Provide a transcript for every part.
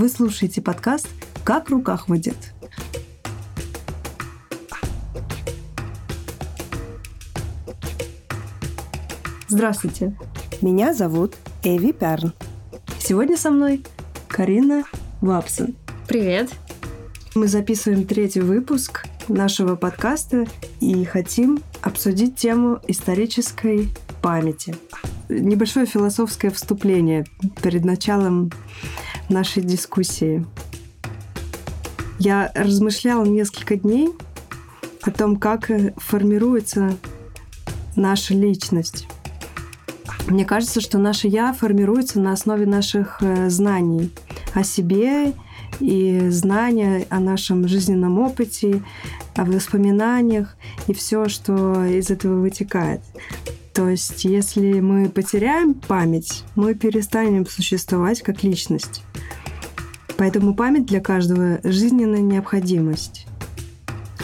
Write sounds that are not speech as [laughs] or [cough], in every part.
Вы слушаете подкаст «Как в руках водит». Здравствуйте, меня зовут Эви Перн. Сегодня со мной Карина Вапсон. Привет. Мы записываем третий выпуск нашего подкаста и хотим обсудить тему исторической памяти. Небольшое философское вступление перед началом нашей дискуссии. Я размышляла несколько дней о том, как формируется наша личность. Мне кажется, что наше «я» формируется на основе наших э, знаний о себе и знания о нашем жизненном опыте, о воспоминаниях и все, что из этого вытекает. То есть, если мы потеряем память, мы перестанем существовать как личность. Поэтому память для каждого – жизненная необходимость.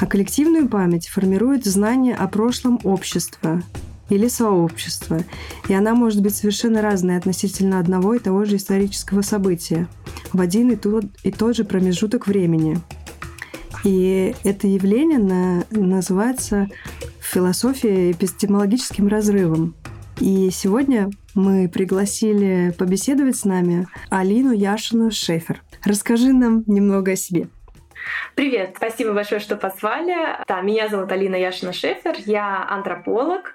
А коллективную память формирует знание о прошлом общества или сообщества, и она может быть совершенно разной относительно одного и того же исторического события в один и тот, и тот же промежуток времени. И это явление на, называется философия эпистемологическим разрывом. И сегодня мы пригласили побеседовать с нами Алину Яшину Шефер. Расскажи нам немного о себе. Привет, спасибо большое, что позвали. Да, меня зовут Алина Яшина-Шефер, я антрополог,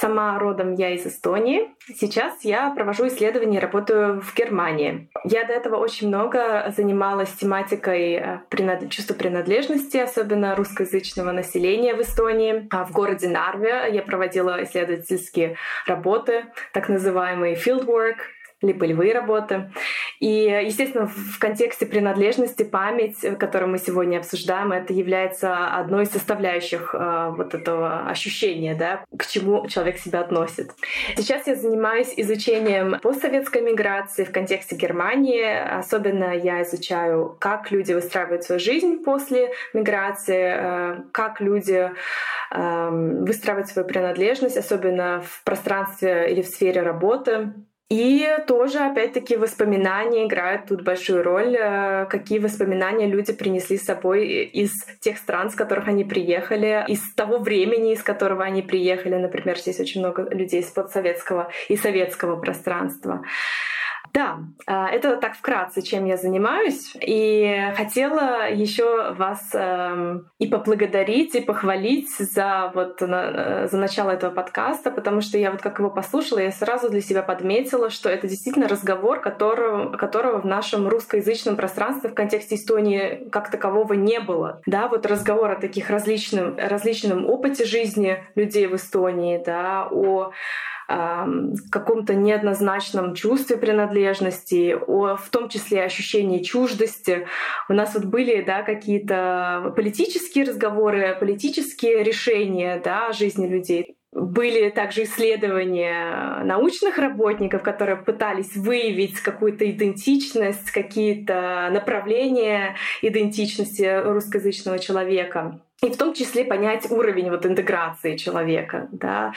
сама родом я из Эстонии. Сейчас я провожу исследования и работаю в Германии. Я до этого очень много занималась тематикой э, принад... чувства принадлежности, особенно русскоязычного населения в Эстонии. А в городе Нарве я проводила исследовательские работы, так называемый fieldwork, или полевые работы. И, естественно, в контексте принадлежности память, которую мы сегодня обсуждаем, это является одной из составляющих э, вот этого ощущения, да, к чему человек себя относит. Сейчас я занимаюсь изучением постсоветской миграции в контексте Германии. Особенно я изучаю, как люди выстраивают свою жизнь после миграции, э, как люди э, выстраивают свою принадлежность, особенно в пространстве или в сфере работы. И тоже, опять-таки, воспоминания играют тут большую роль. Э, какие воспоминания люди принесли с собой из тех стран, с которых они приехали, из того времени, из которого они приехали. Например, здесь очень много людей из подсоветского и советского пространства. Да, а, это так вкратце, чем я занимаюсь. И хотела еще вас эм, и поблагодарить, и похвалить за, вот, за начало этого подкаста, потому что я вот как его послушала, я сразу для себя подметила, что это действительно разговор, которого, которого в нашем русскоязычном пространстве в контексте Эстонии как такового не было. Да, вот разговор о таких различном, различном опыте жизни людей в Эстонии, да, о каком-то неоднозначном чувстве принадлежности, о, в том числе ощущении чуждости. У нас вот были да, какие-то политические разговоры, политические решения да, жизни людей. Были также исследования научных работников, которые пытались выявить какую-то идентичность, какие-то направления идентичности русскоязычного человека и в том числе понять уровень вот интеграции человека, да,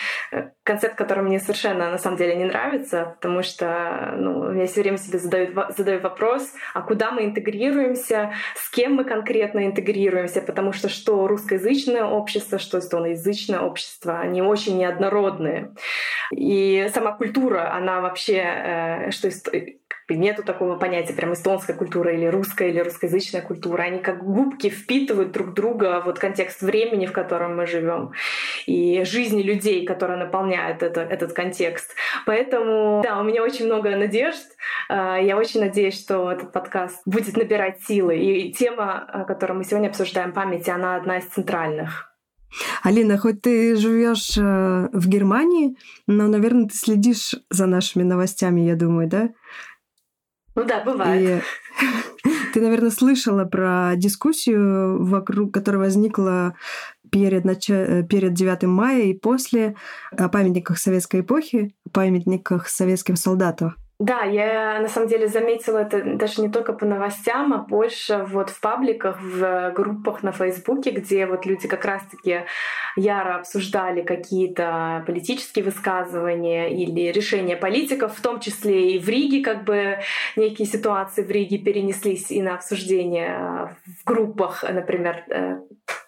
концепт, который мне совершенно на самом деле не нравится, потому что ну, я все время себе задаю, задаю вопрос, а куда мы интегрируемся, с кем мы конкретно интегрируемся, потому что что русскоязычное общество, что эстоноязычное общество, они очень неоднородные. И сама культура, она вообще, э, что нету такого понятия прям эстонская культура или русская или русскоязычная культура. Они как губки впитывают друг друга вот контекст времени, в котором мы живем, и жизни людей, которые наполняют это, этот контекст. Поэтому, да, у меня очень много надежд. А, я очень надеюсь, что этот подкаст будет набирать силы. И тема, которую мы сегодня обсуждаем, памяти, она одна из центральных. Алина, хоть ты живешь э, в Германии, но, наверное, ты следишь за нашими новостями, я думаю, да? Ну да, бывает. И ты, наверное, слышала про дискуссию, вокруг которой возникла перед, нач... перед 9 мая и после о памятниках советской эпохи, памятниках советским солдатам. Да, я на самом деле заметила это даже не только по новостям, а больше вот в пабликах, в группах на Фейсбуке, где вот люди как раз-таки яро обсуждали какие-то политические высказывания или решения политиков, в том числе и в Риге, как бы некие ситуации в Риге перенеслись и на обсуждение в группах, например,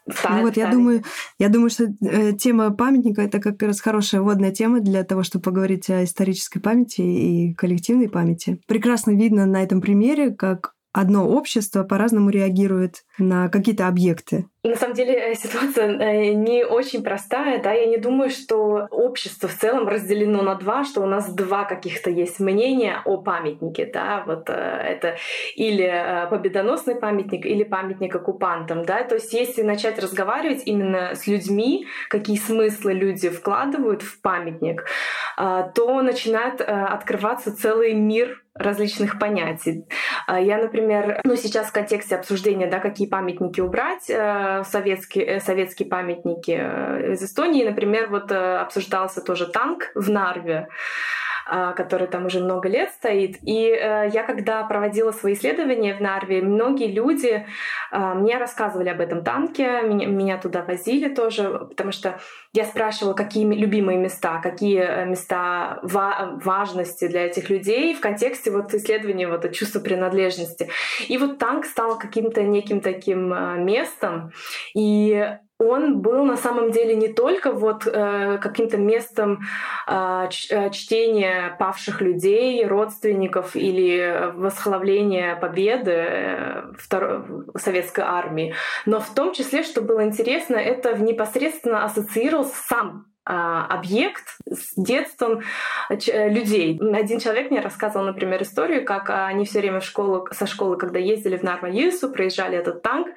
ну вот я думаю, я думаю, что э, тема памятника это как раз хорошая вводная тема для того, чтобы поговорить о исторической памяти и коллективной памяти. Прекрасно видно на этом примере, как одно общество по-разному реагирует на какие-то объекты. На самом деле э, ситуация э, не очень простая, да, я не думаю, что общество в целом разделено на два, что у нас два каких-то есть мнения о памятнике, да, вот э, это или победоносный памятник, или памятник оккупантам, да, то есть если начать разговаривать именно с людьми, какие смыслы люди вкладывают в памятник, то начинает открываться целый мир различных понятий. Я, например, ну сейчас в контексте обсуждения, да, какие памятники убрать, советские, э, советские памятники э, из Эстонии. Например, вот э, обсуждался тоже танк в Нарве. А, который там уже много лет стоит. И э, я, когда проводила свои исследования в Нарве, многие люди а, мне рассказывали об этом танке, меня, туда возили тоже, потому что я спрашивала, какие любимые места, какие э, места важности для этих людей в контексте вот исследования вот чувства принадлежности. И вот танк стал каким-то неким таким э, местом, и он был на самом деле не только вот э, каким-то местом а, э, чтения павших людей, родственников или восхваления победы э, второй, советской армии, но в том числе, что было интересно, это непосредственно ассоциировался сам объект с детством э, людей. Один человек мне рассказывал, например, историю, как они все время в школу, со школы, когда ездили в Нарма-Юсу, проезжали этот танк,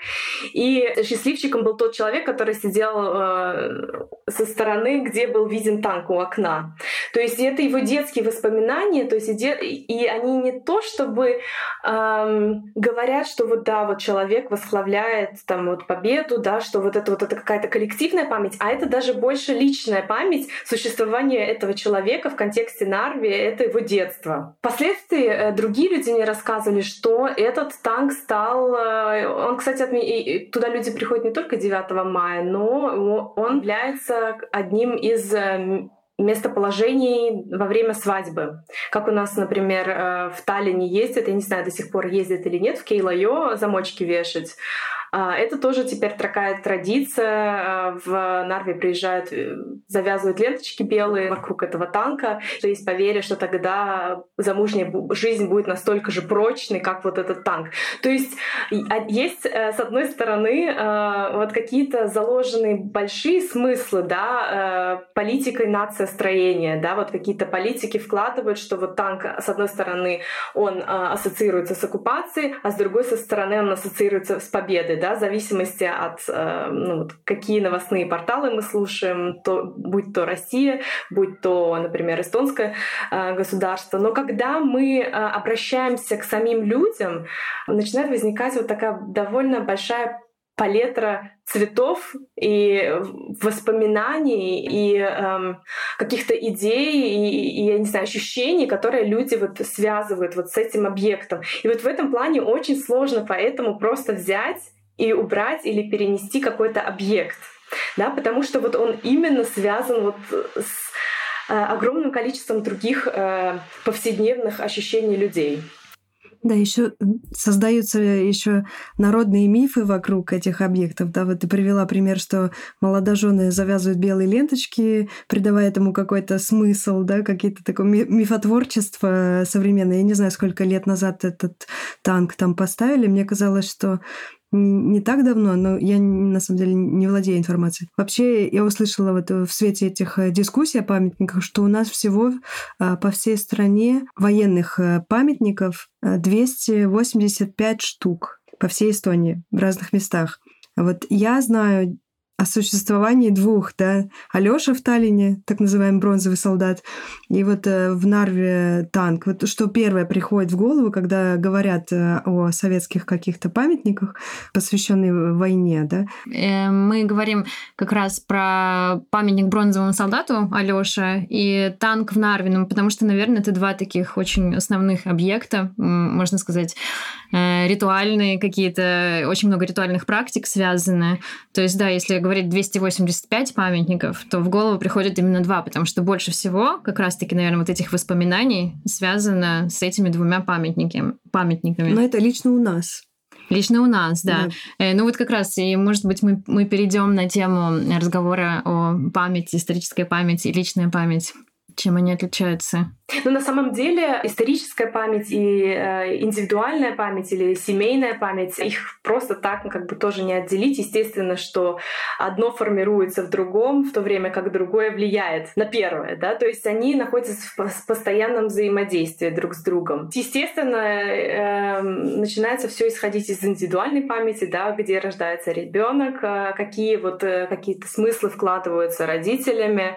и счастливчиком был тот человек, который сидел э, со стороны, где был виден танк у окна. То есть это его детские воспоминания, то есть и, они не то чтобы эм, говорят, что вот да, вот человек восхваляет там вот победу, да, что вот это вот это какая-то коллективная память, а это даже больше личная личная память существования этого человека в контексте Нарви — это его детство. Впоследствии э, другие люди мне рассказывали, что этот танк стал... Э, он, кстати, отме... туда люди приходят не только 9 мая, но он является одним из э, местоположений во время свадьбы. Как у нас, например, в Таллине ездят, я не знаю, до сих пор ездят или нет, в Кейлайо замочки вешать. А, это тоже теперь такая традиция. А, в Нарве приезжают, э, завязывают ленточки белые вокруг этого танка. Что есть поверье, что тогда замужняя жизнь будет настолько же прочной, как вот этот танк. То есть а, есть, э, с одной стороны, вот какие-то заложенные большие смыслы, да, э, политикой нациостроения, да, вот какие-то политики вкладывают, что вот танк, с одной стороны, он ассоциируется с оккупацией, а с другой стороны, он ассоциируется с победой да, в зависимости от, э, ну, вот, какие новостные порталы мы слушаем, то, будь то Россия, будь то, например, эстонское э, государство. Но когда мы э, обращаемся к самим людям, начинает возникать вот такая довольно большая палетра цветов и воспоминаний и эм, каких-то идей и, и я не знаю ощущений, которые люди вот связывают вот с этим объектом. И вот в этом плане очень сложно, поэтому просто взять и убрать или перенести какой-то объект, да, потому что вот он именно связан вот с э, огромным количеством других э, повседневных ощущений людей. Да, еще создаются еще народные мифы вокруг этих объектов. Да, вот ты привела пример, что молодожены завязывают белые ленточки, придавая этому какой-то смысл, да, какие-то такое мифотворчество современное. Я не знаю, сколько лет назад этот танк там поставили. Мне казалось, что не так давно, но я на самом деле не владею информацией. Вообще, я услышала вот в свете этих э, дискуссий о памятниках, что у нас всего э, по всей стране военных э, памятников 285 штук по всей Эстонии в разных местах. Вот я знаю о существовании двух, да, Алёша в Таллине, так называемый бронзовый солдат, и вот э, в Нарве танк. Вот что первое приходит в голову, когда говорят э, о советских каких-то памятниках, посвященных войне, да? Э, мы говорим как раз про памятник бронзовому солдату Алёше и танк в Нарве, ну, потому что, наверное, это два таких очень основных объекта, можно сказать, ритуальные какие-то, очень много ритуальных практик связаны. То есть, да, если говорить 285 памятников, то в голову приходит именно два, потому что больше всего как раз-таки, наверное, вот этих воспоминаний связано с этими двумя памятниками. памятниками. Но это лично у нас. Лично у нас, да. да. Э, ну вот как раз, и может быть мы, мы перейдем на тему разговора о памяти, исторической памяти, личная память. Чем они отличаются? Но на самом деле историческая память и э, индивидуальная память или семейная память, их просто так как бы тоже не отделить. Естественно, что одно формируется в другом, в то время как другое влияет на первое. Да? То есть они находятся в постоянном взаимодействии друг с другом. Естественно, э, начинается все исходить из индивидуальной памяти, да, где рождается ребенок, э, какие вот э, какие-то смыслы вкладываются родителями.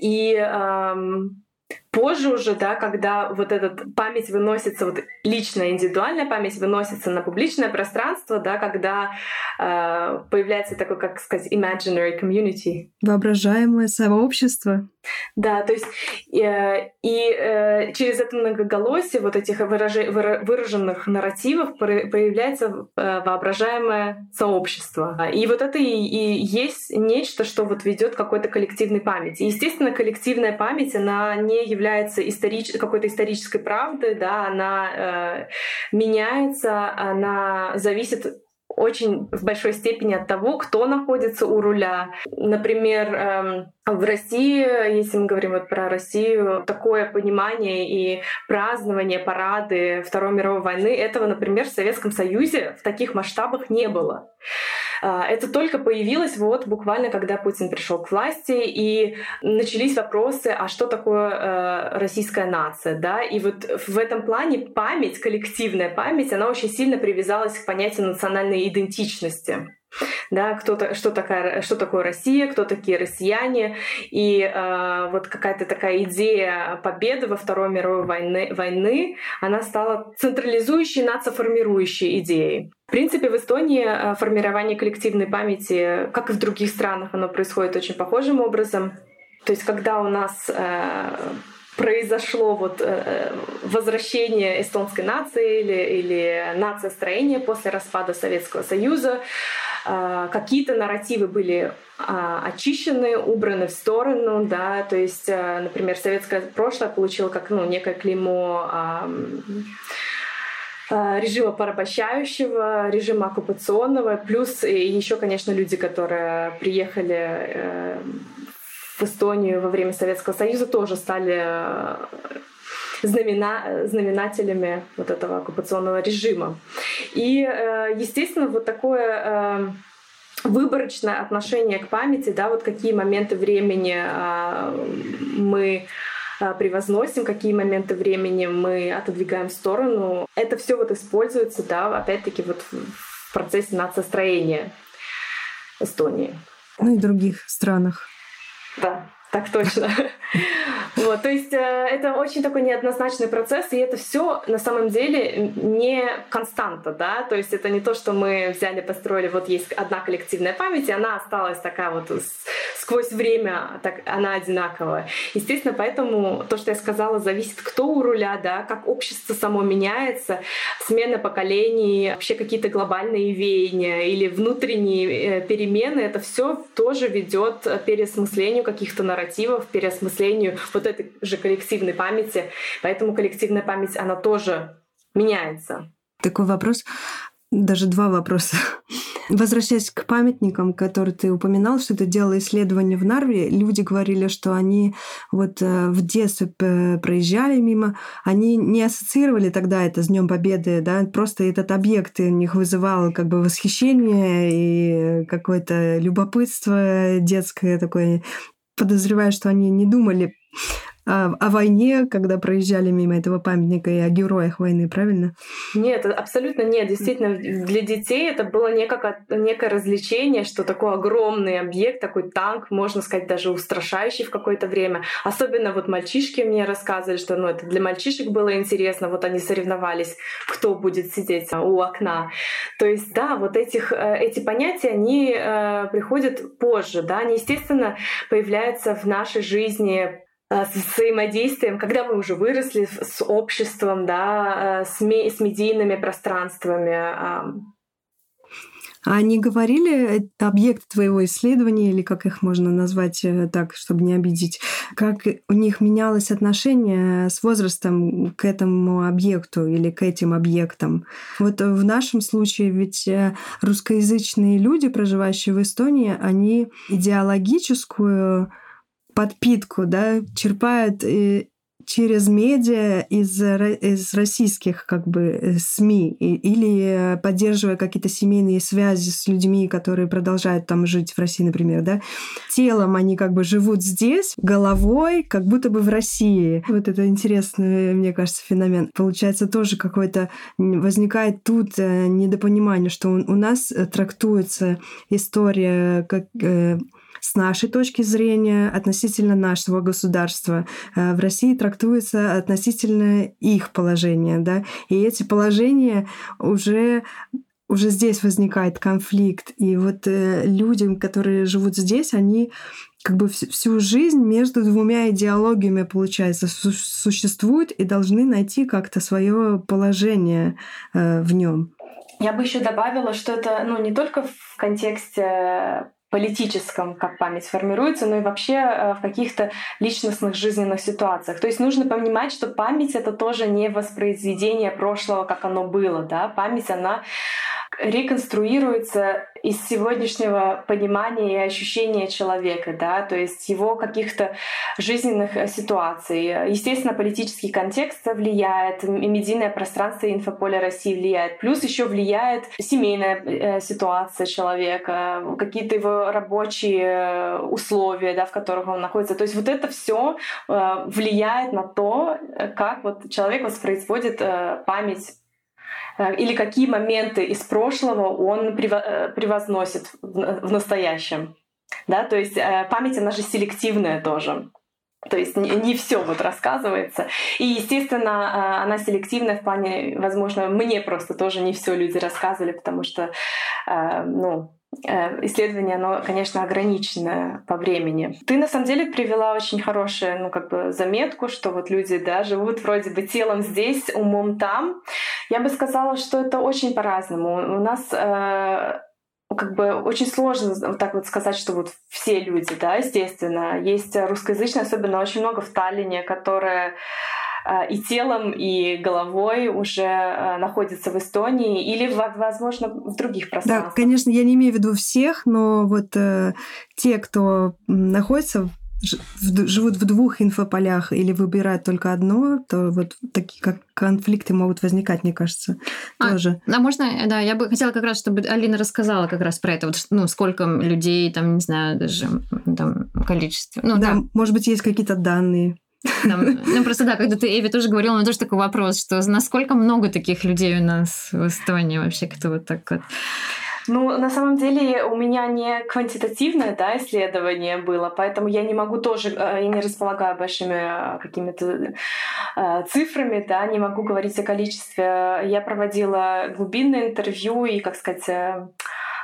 И эм, Позже уже, да, когда вот эта память выносится, вот личная, индивидуальная память выносится на публичное пространство, да, когда э, появляется такое, как сказать, imaginary community. Воображаемое сообщество. Да, то есть э, и э, через это многоголосие вот этих выражи, выраженных нарративов появляется э, воображаемое сообщество. И вот это и, и есть нечто, что вот ведет к какой-то коллективной памяти. Естественно, коллективная память, она не является историч... какой-то исторической правдой, да, она э, меняется, она зависит очень в большой степени от того, кто находится у руля. Например, эм, в России, если мы говорим вот про Россию, такое понимание и празднование парады Второй мировой войны, этого, например, в Советском Союзе в таких масштабах не было. А, это только появилось вот буквально, когда Путин пришел к власти, и начались вопросы, а что такое э, российская нация, да? И вот в этом плане память, коллективная память, она очень сильно привязалась к понятию национальной идентичности да, кто-то, что, такая, что такое Россия, кто такие россияне, и э, вот какая-то такая идея победы во Второй мировой войны, войны, она стала централизующей, нацоформирующей идеей. В принципе, в Эстонии э, формирование коллективной памяти, как и в других странах, оно происходит очень похожим образом. То есть, когда у нас э, произошло вот э, возвращение эстонской нации или, или нациостроение после распада Советского Союза, а, какие-то нарративы были а, очищены, убраны в сторону, да, то есть, а, например, советское прошлое получило как ну, некое клеймо режима порабощающего, режима оккупационного, плюс еще, конечно, люди, которые приехали э, Эстонию во время Советского Союза, тоже стали знамена, знаменателями вот этого оккупационного режима. И, э, естественно, вот такое э, выборочное отношение к памяти, да, вот какие моменты времени э, мы превозносим, какие моменты времени мы отодвигаем в сторону. Это все вот используется, да, опять-таки вот в процессе нацистроения Эстонии. Ну и других странах. Да, так точно. Вот, то есть э, это очень такой неоднозначный процесс, и это все на самом деле не константа, да, то есть это не то, что мы взяли, построили, вот есть одна коллективная память, и она осталась такая вот сквозь время, так, она одинаковая. Естественно, поэтому то, что я сказала, зависит, кто у руля, да, как общество само меняется, смена поколений, вообще какие-то глобальные веяния или внутренние э, перемены, это все тоже ведет к переосмыслению каких-то нарративов, переосмыслению вот этой же коллективной памяти. Поэтому коллективная память, она тоже меняется. Такой вопрос, даже два вопроса. Возвращаясь к памятникам, которые ты упоминал, что ты делала исследования в Нарве, люди говорили, что они вот э, в детстве проезжали мимо, они не ассоциировали тогда это с Днем Победы, да, просто этот объект у них вызывал как бы восхищение и какое-то любопытство детское такое. Подозреваю, что они не думали о, о войне, когда проезжали мимо этого памятника, и о героях войны, правильно? Нет, абсолютно нет. Действительно, для детей это было некое, некое развлечение, что такой огромный объект, такой танк, можно сказать, даже устрашающий в какое-то время. Особенно вот мальчишки мне рассказывали, что ну, это для мальчишек было интересно. Вот они соревновались, кто будет сидеть у окна. То есть, да, вот этих, э, эти понятия, они э, приходят позже, да, они, естественно, появляются в нашей жизни с взаимодействием, когда мы уже выросли с обществом, да, э, с, ми- с медийными пространствами. А они говорили э, объект твоего исследования, или как их можно назвать так, чтобы не обидеть, как у них менялось отношение с возрастом к этому объекту или к этим объектам? Вот в нашем случае ведь русскоязычные люди, проживающие в Эстонии, они идеологическую подпитку, да, черпают э, через медиа из, из российских как бы э, СМИ или поддерживая какие-то семейные связи с людьми, которые продолжают там жить в России, например, да, телом они как бы живут здесь, головой как будто бы в России. Вот это интересный, мне кажется, феномен. Получается, тоже какой-то возникает тут э, недопонимание, что у нас трактуется история как с нашей точки зрения относительно нашего государства. Э, в России трактуется относительно их положения, да, и эти положения уже уже здесь возникает конфликт. И вот э, людям, которые живут здесь, они как бы всю жизнь между двумя идеологиями, получается, су- существуют и должны найти как-то свое положение э, в нем. Я бы еще добавила, что это ну, не только в контексте политическом, как память формируется, но и вообще э, в каких-то личностных жизненных ситуациях. То есть нужно понимать, что память — это тоже не воспроизведение прошлого, как оно было. Да? Память, она реконструируется из сегодняшнего понимания и ощущения человека, да, то есть его каких-то жизненных э, ситуаций. Естественно, политический контекст влияет, медийное пространство и инфополе России влияет. Плюс еще влияет семейная э, ситуация человека, какие-то его рабочие э, условия, да, в которых он находится. То есть вот это все влияет на то, как вот человек воспроизводит память или какие моменты из прошлого он э, превозносит в настоящем. Да, то есть э, память, она же селективная тоже. То есть не, не все вот рассказывается. И, естественно, она селективная в плане, возможно, мне просто тоже не все люди рассказывали, потому что, ну, Э, исследование, оно, конечно, ограниченное по времени. Ты, на самом деле, привела очень хорошую, ну, как бы заметку, что вот люди, да, живут вроде бы телом здесь, умом там. Я бы сказала, что это очень по-разному. У нас э, как бы очень сложно вот так вот сказать, что вот все люди, да, естественно. Есть русскоязычные, особенно очень много в Таллине, которые Э, и телом, и головой уже э, находится в Эстонии или, возможно, в других пространствах. Да, конечно, я не имею в виду всех, но вот э, те, кто находится живут в двух инфополях или выбирают только одно, то вот такие как конфликты могут возникать, мне кажется, а, тоже. А можно, да, я бы хотела как раз, чтобы Алина рассказала как раз про это, вот, ну, сколько людей, там, не знаю, даже там количество. Ну, да, да, может быть, есть какие-то данные. Там, ну, просто да, когда ты, Эви, тоже говорила, у меня тоже такой вопрос, что насколько много таких людей у нас в Эстонии вообще, кто вот так вот... Ну, на самом деле у меня не квантитативное да, исследование было, поэтому я не могу тоже, э, я не располагаю большими э, какими-то э, цифрами, да, не могу говорить о количестве. Я проводила глубинное интервью и, как сказать,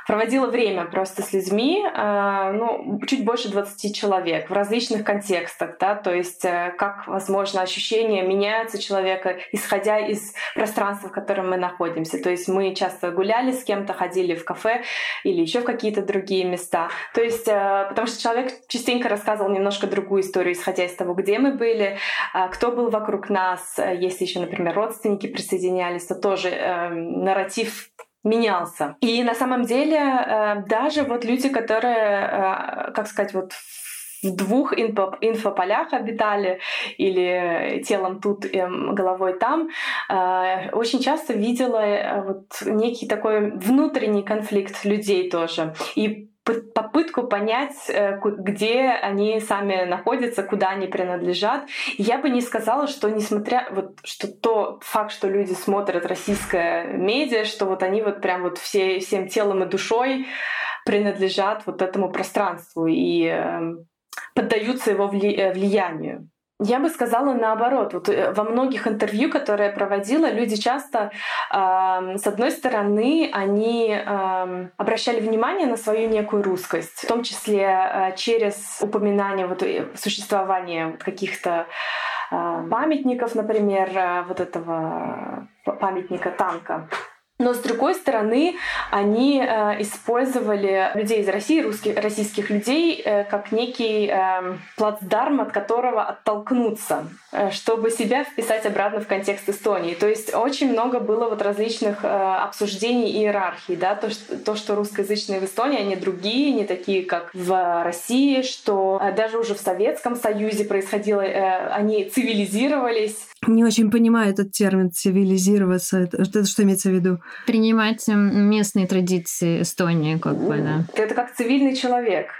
проводила время просто с людьми, э, ну, чуть больше 20 человек в различных контекстах, да, то есть э, как, возможно, ощущения меняются человека, исходя из пространства, в котором мы находимся. То есть мы часто гуляли с кем-то, ходили в кафе или еще в какие-то другие места. То есть, э, потому что человек частенько рассказывал немножко другую историю, исходя из того, где мы были, кто был вокруг нас, если еще, например, родственники присоединялись, то тоже э, нарратив менялся. И на самом деле э, даже вот люди, которые, э, как сказать, вот в двух инфо инфополях обитали или телом тут, и головой там, э, очень часто видела вот некий такой внутренний конфликт людей тоже. И попытку понять, э, где они сами находятся, куда они принадлежат. Я бы не сказала, что несмотря вот что то факт, что люди смотрят российское медиа, что вот они вот прям вот все всем телом и душой принадлежат вот этому пространству и э, поддаются его влиянию. Я бы сказала наоборот. Вот э, во многих интервью, которые я проводила, люди часто, э, с одной стороны, они э, обращали внимание на свою некую русскость, в том числе э, через упоминание вот, э, существования каких-то э, памятников, например, э, вот этого памятника танка но с другой стороны, они э, использовали людей из России, русских, российских людей, э, как некий э, плацдарм, от которого оттолкнуться, э, чтобы себя вписать обратно в контекст Эстонии. То есть очень много было вот различных э, обсуждений и иерархий. Да? То, что, то, что русскоязычные в Эстонии, они другие, не такие, как в России, что э, даже уже в Советском Союзе происходило, э, они цивилизировались, не очень понимаю этот термин цивилизироваться. Это, что имеется в виду? Принимать местные традиции Эстонии, как бы, да. Это как цивильный человек.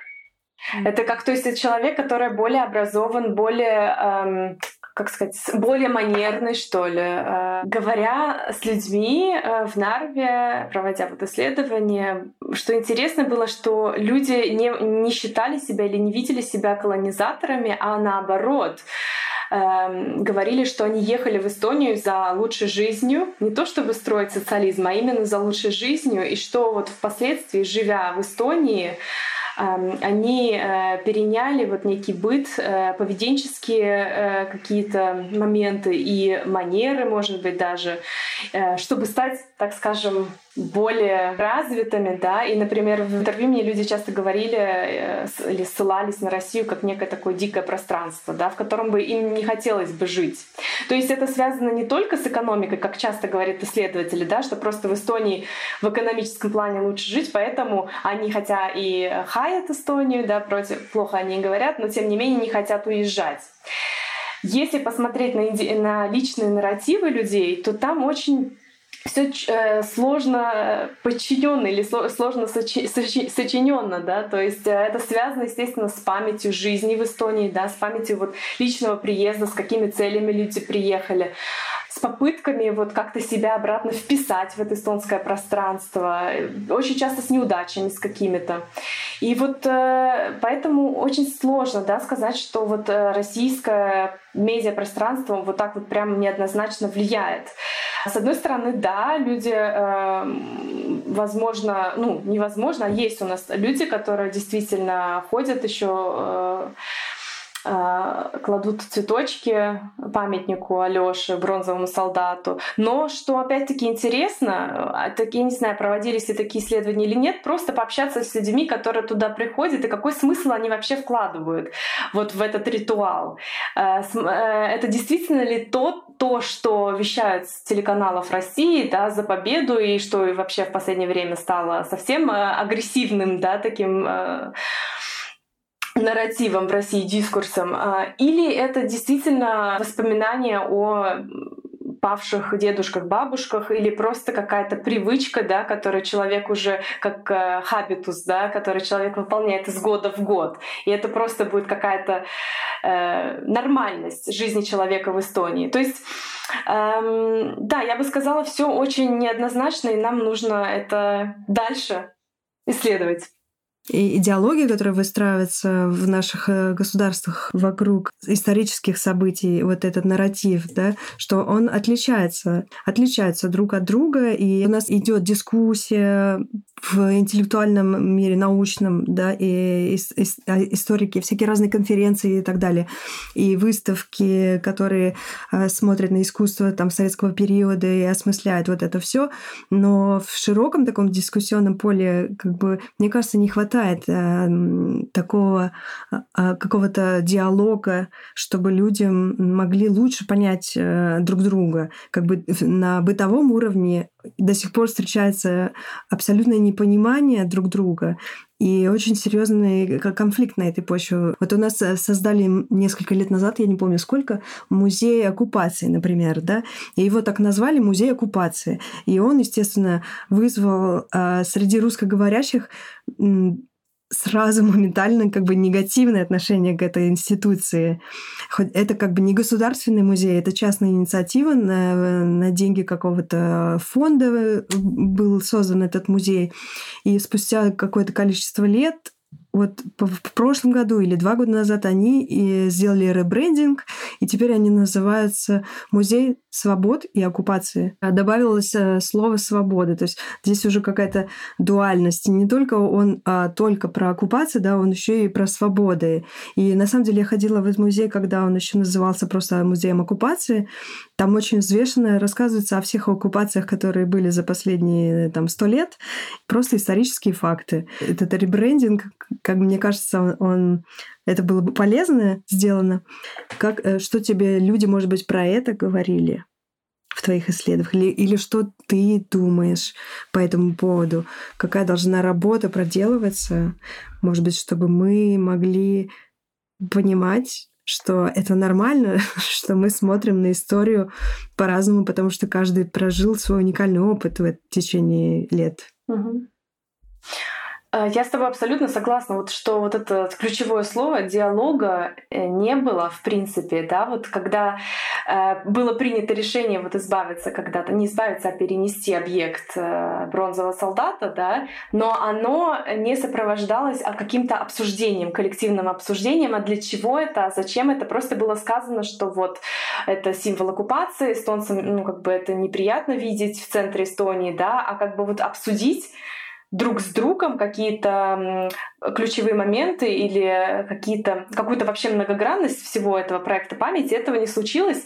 Это как, то есть, человек, который более образован, более, эм, как сказать, более манерный, что ли. Э, говоря с людьми э, в Нарве, проводя вот исследования, что интересно было, что люди не, не считали себя или не видели себя колонизаторами, а наоборот Эм, говорили, что они ехали в Эстонию за лучшей жизнью, не то чтобы строить социализм, а именно за лучшей жизнью, и что вот впоследствии, живя в Эстонии, эм, они э, переняли вот некий быт, э, поведенческие э, какие-то моменты и манеры, может быть, даже, чтобы стать, так скажем, более развитыми, да, и, например, в интервью мне люди часто говорили э, или ссылались на Россию как некое такое дикое пространство, да, в котором бы им не хотелось бы жить. То есть это связано не только с экономикой, как часто говорят исследователи, да, что просто в Эстонии в экономическом плане лучше жить, поэтому они хотя и хаят Эстонию, да, против, плохо они говорят, но тем не менее не хотят уезжать. Если посмотреть на, на личные нарративы людей, то там очень все э, сложно подчиненно или сложно сочи, сочи, сочиненно, да, то есть э, это связано, естественно, с памятью жизни в Эстонии, да, с памятью вот личного приезда, с какими целями люди приехали с попытками вот как-то себя обратно вписать в это эстонское пространство, очень часто с неудачами, с какими-то. И вот э, поэтому очень сложно да, сказать, что вот э, российское медиапространство вот так вот прям неоднозначно влияет. С одной стороны, да, люди, э, возможно, ну, невозможно, а есть у нас люди, которые действительно ходят еще э, кладут цветочки памятнику Алёше, бронзовому солдату. Но что опять-таки интересно, а, такие, не знаю, проводились ли такие исследования или нет, просто пообщаться с людьми, которые туда приходят, и какой смысл они вообще вкладывают вот в этот ритуал. Э, это действительно ли то, то, что вещают с телеканалов России да, за победу, и что вообще в последнее время стало совсем э, агрессивным, да, таким э, нарративом в России, дискурсом, а, или это действительно воспоминание о павших дедушках, бабушках, или просто какая-то привычка, да, которую человек уже как э, хабитус, да, который человек выполняет из года в год. И это просто будет какая-то э, нормальность жизни человека в Эстонии. То есть, эм, да, я бы сказала, все очень неоднозначно, и нам нужно это дальше исследовать и идеология, которая выстраивается в наших э, государствах вокруг исторических событий, вот этот нарратив, да, что он отличается, отличается друг от друга, и у нас идет дискуссия в интеллектуальном мире, научном, да, и а, историки, всякие разные конференции и так далее, и выставки, которые э, смотрят на искусство там советского периода и осмысляют вот это все, но в широком таком дискуссионном поле, как бы, мне кажется, не хватает хватает э, такого э, какого-то диалога, чтобы люди могли лучше понять э, друг друга. Как бы на бытовом уровне до сих пор встречается абсолютное непонимание друг друга и очень серьезный конфликт на этой почве. Вот у нас э, создали несколько лет назад, я не помню сколько, музей оккупации, например, да, и его так назвали музей оккупации. И он, естественно, вызвал э, среди русскоговорящих сразу [laughs] моментально как бы негативное отношение к этой институции. Хоть это как бы не государственный музей, это частная инициатива на, на деньги какого-то фонда был создан этот музей. И спустя какое-то количество лет вот в прошлом году или два года назад они и сделали ребрендинг, и теперь они называются Музей свобод и оккупации. Добавилось э, слово «свобода». То есть здесь уже какая-то дуальность. Не только он а, только про оккупацию, да, он еще и про свободы. И на самом деле я ходила в этот музей, когда он еще назывался просто музеем оккупации. Там очень взвешенно рассказывается о всех оккупациях, которые были за последние там сто лет. Просто исторические факты. Этот ребрендинг, как мне кажется, он, он это было бы полезно сделано. Как, э, что тебе люди, может быть, про это говорили в твоих исследованиях? Или, или что ты думаешь по этому поводу? Какая должна работа проделываться, может быть, чтобы мы могли понимать, что это нормально, [laughs] что мы смотрим на историю по-разному, потому что каждый прожил свой уникальный опыт в течение лет. Угу. Э, я с тобой абсолютно согласна, вот, что вот это ключевое слово диалога э, не было в принципе, да, вот когда э, было принято решение вот избавиться когда-то, не избавиться, а перенести объект э, бронзового солдата, да, но оно не сопровождалось а каким-то обсуждением, коллективным обсуждением, а для чего это, а зачем это, просто было сказано, что вот это символ оккупации, эстонцам, ну, как бы это неприятно видеть в центре Эстонии, да, а как бы вот обсудить друг с другом какие-то ключевые моменты или какие-то, какую-то вообще многогранность всего этого проекта памяти, этого не случилось.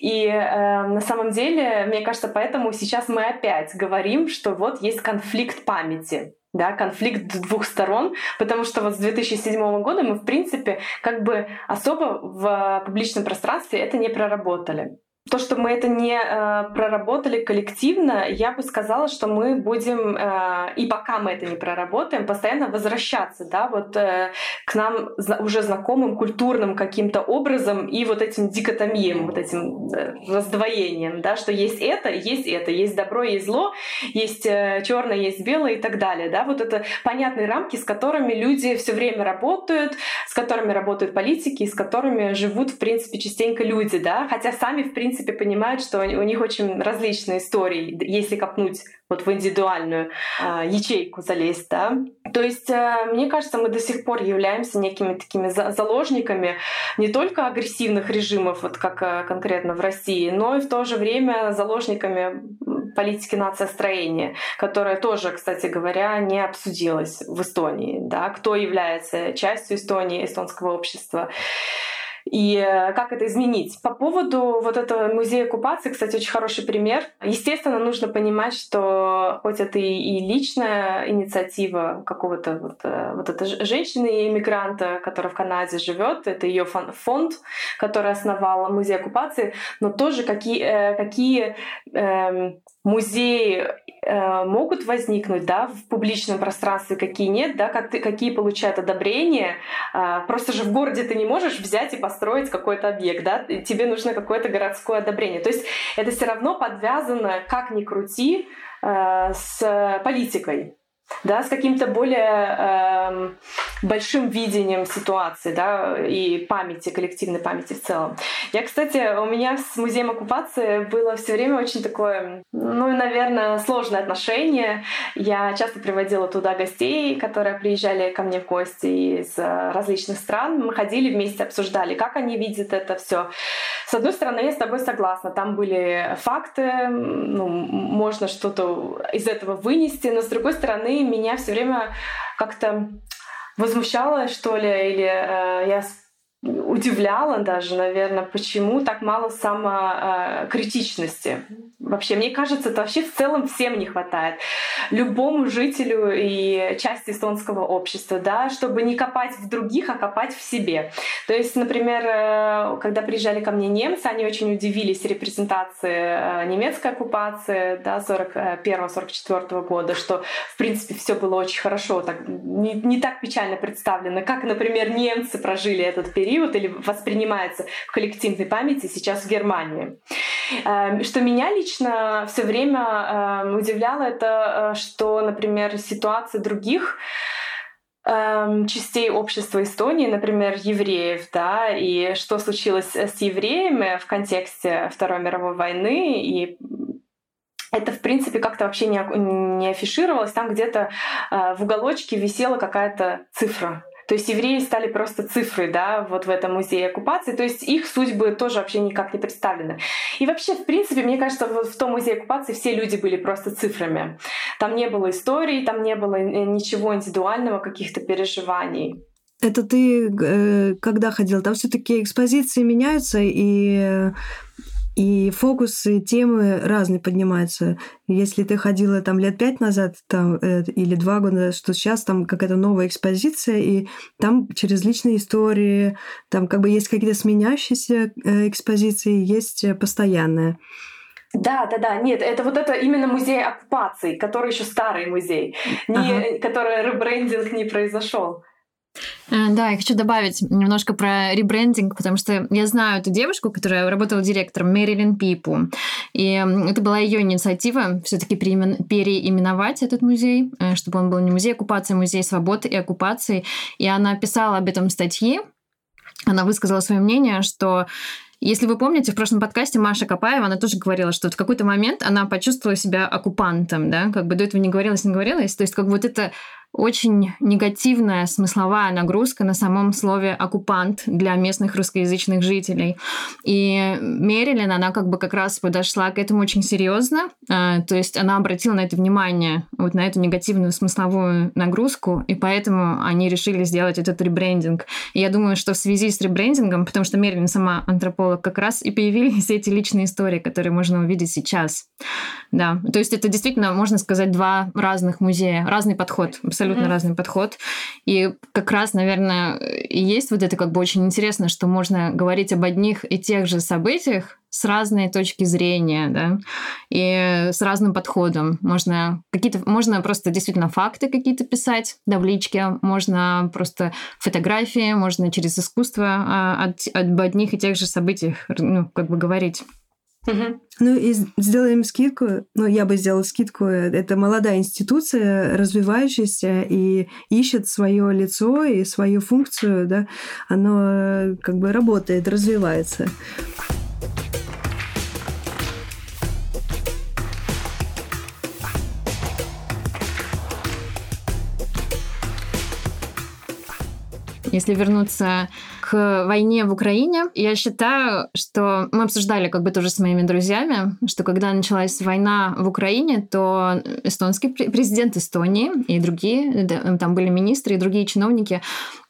И э, на самом деле, мне кажется, поэтому сейчас мы опять говорим, что вот есть конфликт памяти да, конфликт двух сторон, потому что вот с 2007 года мы, в принципе, как бы особо в публичном пространстве это не проработали то, что мы это не э, проработали коллективно, я бы сказала, что мы будем, э, и пока мы это не проработаем, постоянно возвращаться, да, вот э, к нам уже знакомым культурным каким-то образом и вот этим дикотомиям, вот этим э, раздвоением, да, что есть это, есть это, есть добро, есть зло, есть э, черное, есть белое и так далее, да, вот это понятные рамки, с которыми люди все время работают, с которыми работают политики, с которыми живут, в принципе, частенько люди, да, хотя сами, в принципе, принципе, понимают, что у них очень различные истории, если копнуть вот в индивидуальную э, ячейку залезть, да. То есть, э, мне кажется, мы до сих пор являемся некими такими за заложниками не только агрессивных режимов, вот как э, конкретно в России, но и в то же время заложниками политики нациостроения, которая тоже, кстати говоря, не обсудилась в Эстонии, да, кто является частью Эстонии, эстонского общества и э, как это изменить. По поводу вот этого музея оккупации, кстати, очень хороший пример. Естественно, нужно понимать, что хоть это и личная инициатива какого-то вот, э, вот этой женщины-иммигранта, которая в Канаде живет, это ее фонд, который основал музей оккупации, но тоже какие, э, какие эм, музеи могут возникнуть да, в публичном пространстве, какие нет, да, как ты, какие получают одобрение. Э, просто же в городе ты не можешь взять и построить какой-то объект, да, тебе нужно какое-то городское одобрение. То есть это все равно подвязано, как ни крути, э, с политикой да, с каким-то более э, большим видением ситуации, да, и памяти, коллективной памяти в целом. Я, кстати, у меня с музеем оккупации было все время очень такое, ну, наверное, сложное отношение. Я часто приводила туда гостей, которые приезжали ко мне в гости из различных стран. Мы ходили вместе, обсуждали, как они видят это все. С одной стороны, я с тобой согласна, там были факты, ну, можно что-то из этого вынести, но с другой стороны, меня все время как-то возмущало, что ли, или э, я удивляла даже, наверное, почему так мало самокритичности. Вообще, мне кажется, это вообще в целом всем не хватает. Любому жителю и части эстонского общества, да, чтобы не копать в других, а копать в себе. То есть, например, э, когда приезжали ко мне немцы, они очень удивились репрезентации э, немецкой оккупации да, 41-44 года, что, в принципе, все было очень хорошо, так, не, не так печально представлено, как, например, немцы прожили этот период, период или воспринимается в коллективной памяти сейчас в Германии. Эм, что меня лично все время эм, удивляло, это э, что, например, ситуации других эм, частей общества Эстонии, например, евреев, да, и что случилось с евреями в контексте Второй мировой войны, и это, в принципе, как-то вообще не, не афишировалось. Там где-то э, в уголочке висела какая-то цифра. То есть евреи стали просто цифрой, да, вот в этом музее оккупации. То есть их судьбы тоже вообще никак не представлены. И вообще, в принципе, мне кажется, вот в том музее оккупации все люди были просто цифрами. Там не было истории, там не было э, ничего индивидуального, каких-то переживаний. Это ты э, когда ходил? Там все-таки экспозиции меняются, и и фокусы, темы разные поднимаются. Если ты ходила там лет пять назад там, э, или два года что сейчас там какая-то новая экспозиция, и там через личные истории, там как бы есть какие-то сменяющиеся э, экспозиции, есть постоянные. Да, да, да. Нет, это вот это именно музей оккупации, который еще старый музей, не, ага. который ребрендинг не произошел. Э, да, я хочу добавить немножко про ребрендинг, потому что я знаю эту девушку, которая работала директором Мэрилин Пипу. И это была ее инициатива все-таки переименовать этот музей, э, чтобы он был не музей оккупации, а музей свободы и оккупации. И она писала об этом статьи. Она высказала свое мнение, что если вы помните, в прошлом подкасте Маша Капаева, она тоже говорила, что в какой-то момент она почувствовала себя оккупантом, да, как бы до этого не говорилось, не говорилось. То есть как бы вот это очень негативная смысловая нагрузка на самом слове «оккупант» для местных русскоязычных жителей. И Мерилин, она как бы как раз подошла к этому очень серьезно, а, то есть она обратила на это внимание, вот на эту негативную смысловую нагрузку, и поэтому они решили сделать этот ребрендинг. И я думаю, что в связи с ребрендингом, потому что Мерилин сама антрополог, как раз и появились эти личные истории, которые можно увидеть сейчас. Да, то есть это действительно, можно сказать, два разных музея, разный подход, абсолютно абсолютно mm-hmm. разный подход. И как раз, наверное, и есть вот это как бы очень интересно, что можно говорить об одних и тех же событиях с разной точки зрения, да, и с разным подходом. Можно какие-то, можно просто действительно факты какие-то писать, таблички, можно просто фотографии, можно через искусство а, от, об одних и тех же событиях, ну, как бы говорить. Ну и сделаем скидку. Ну, я бы сделала скидку. Это молодая институция, развивающаяся и ищет свое лицо и свою функцию, да. Оно э, как бы работает, развивается. Если вернуться к войне в Украине, я считаю, что мы обсуждали как бы тоже с моими друзьями, что когда началась война в Украине, то эстонский президент Эстонии и другие, там были министры и другие чиновники,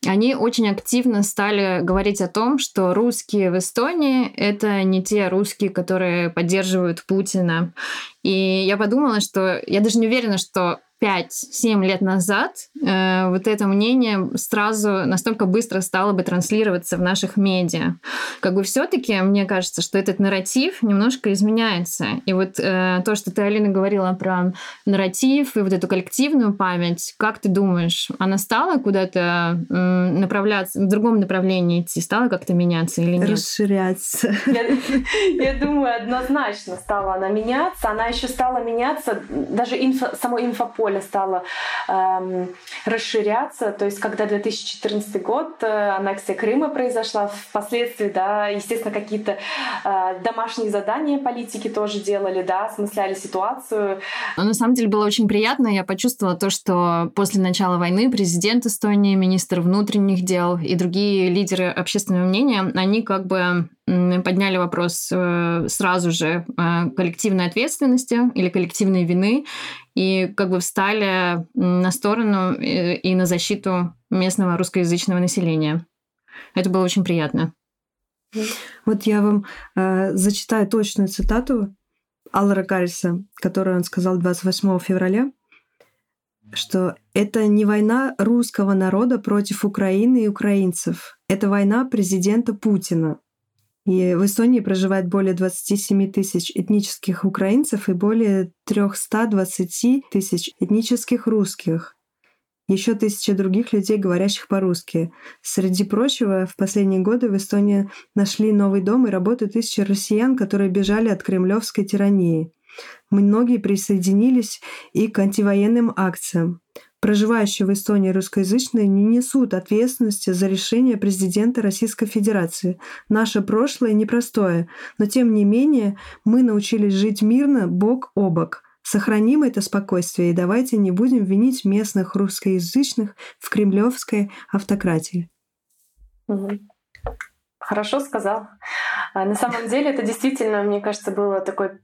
они очень активно стали говорить о том, что русские в Эстонии — это не те русские, которые поддерживают Путина. И я подумала, что я даже не уверена, что 5-7 лет назад э, вот это мнение сразу настолько быстро стало бы транслироваться в наших медиа. Как бы все-таки мне кажется, что этот нарратив немножко изменяется. И вот э, то, что ты, Алина, говорила про нарратив и вот эту коллективную память, как ты думаешь, она стала куда-то э, направляться, в другом направлении идти, стала как-то меняться или нет? Расширяться. Я, думаю, однозначно стала она меняться. Она еще стала меняться, даже само инфополе поле стало эм, расширяться. То есть, когда 2014 год, э, аннексия Крыма произошла, впоследствии, да, естественно, какие-то э, домашние задания политики тоже делали, да, осмысляли ситуацию. Но на самом деле было очень приятно. Я почувствовала то, что после начала войны президент Эстонии, министр внутренних дел и другие лидеры общественного мнения, они как бы подняли вопрос э, сразу же э, коллективной ответственности или коллективной вины и как бы встали на сторону и на защиту местного русскоязычного населения. Это было очень приятно. Вот я вам э, зачитаю точную цитату Аллара Карриса, которую он сказал 28 февраля, что это не война русского народа против Украины и украинцев, это война президента Путина. И в Эстонии проживает более 27 тысяч этнических украинцев и более 320 тысяч этнических русских. Еще тысячи других людей, говорящих по-русски. Среди прочего, в последние годы в Эстонии нашли новый дом и работают тысячи россиян, которые бежали от кремлевской тирании. Многие присоединились и к антивоенным акциям. Проживающие в Эстонии русскоязычные, не несут ответственности за решение президента Российской Федерации. Наше прошлое непростое, но тем не менее мы научились жить мирно бок о бок. Сохраним это спокойствие и давайте не будем винить местных русскоязычных в кремлевской автократии. Хорошо сказал. А, на самом деле это действительно, мне кажется, было такой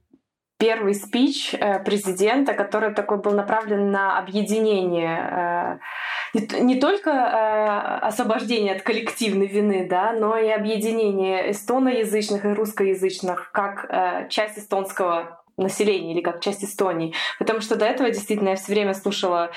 первый спич э, президента, который такой был направлен на объединение э, не только э, освобождение от коллективной вины, да, но и объединение эстоноязычных и русскоязычных как часть эстонского населения или как часть Эстонии. Потому что до этого действительно я все время слушала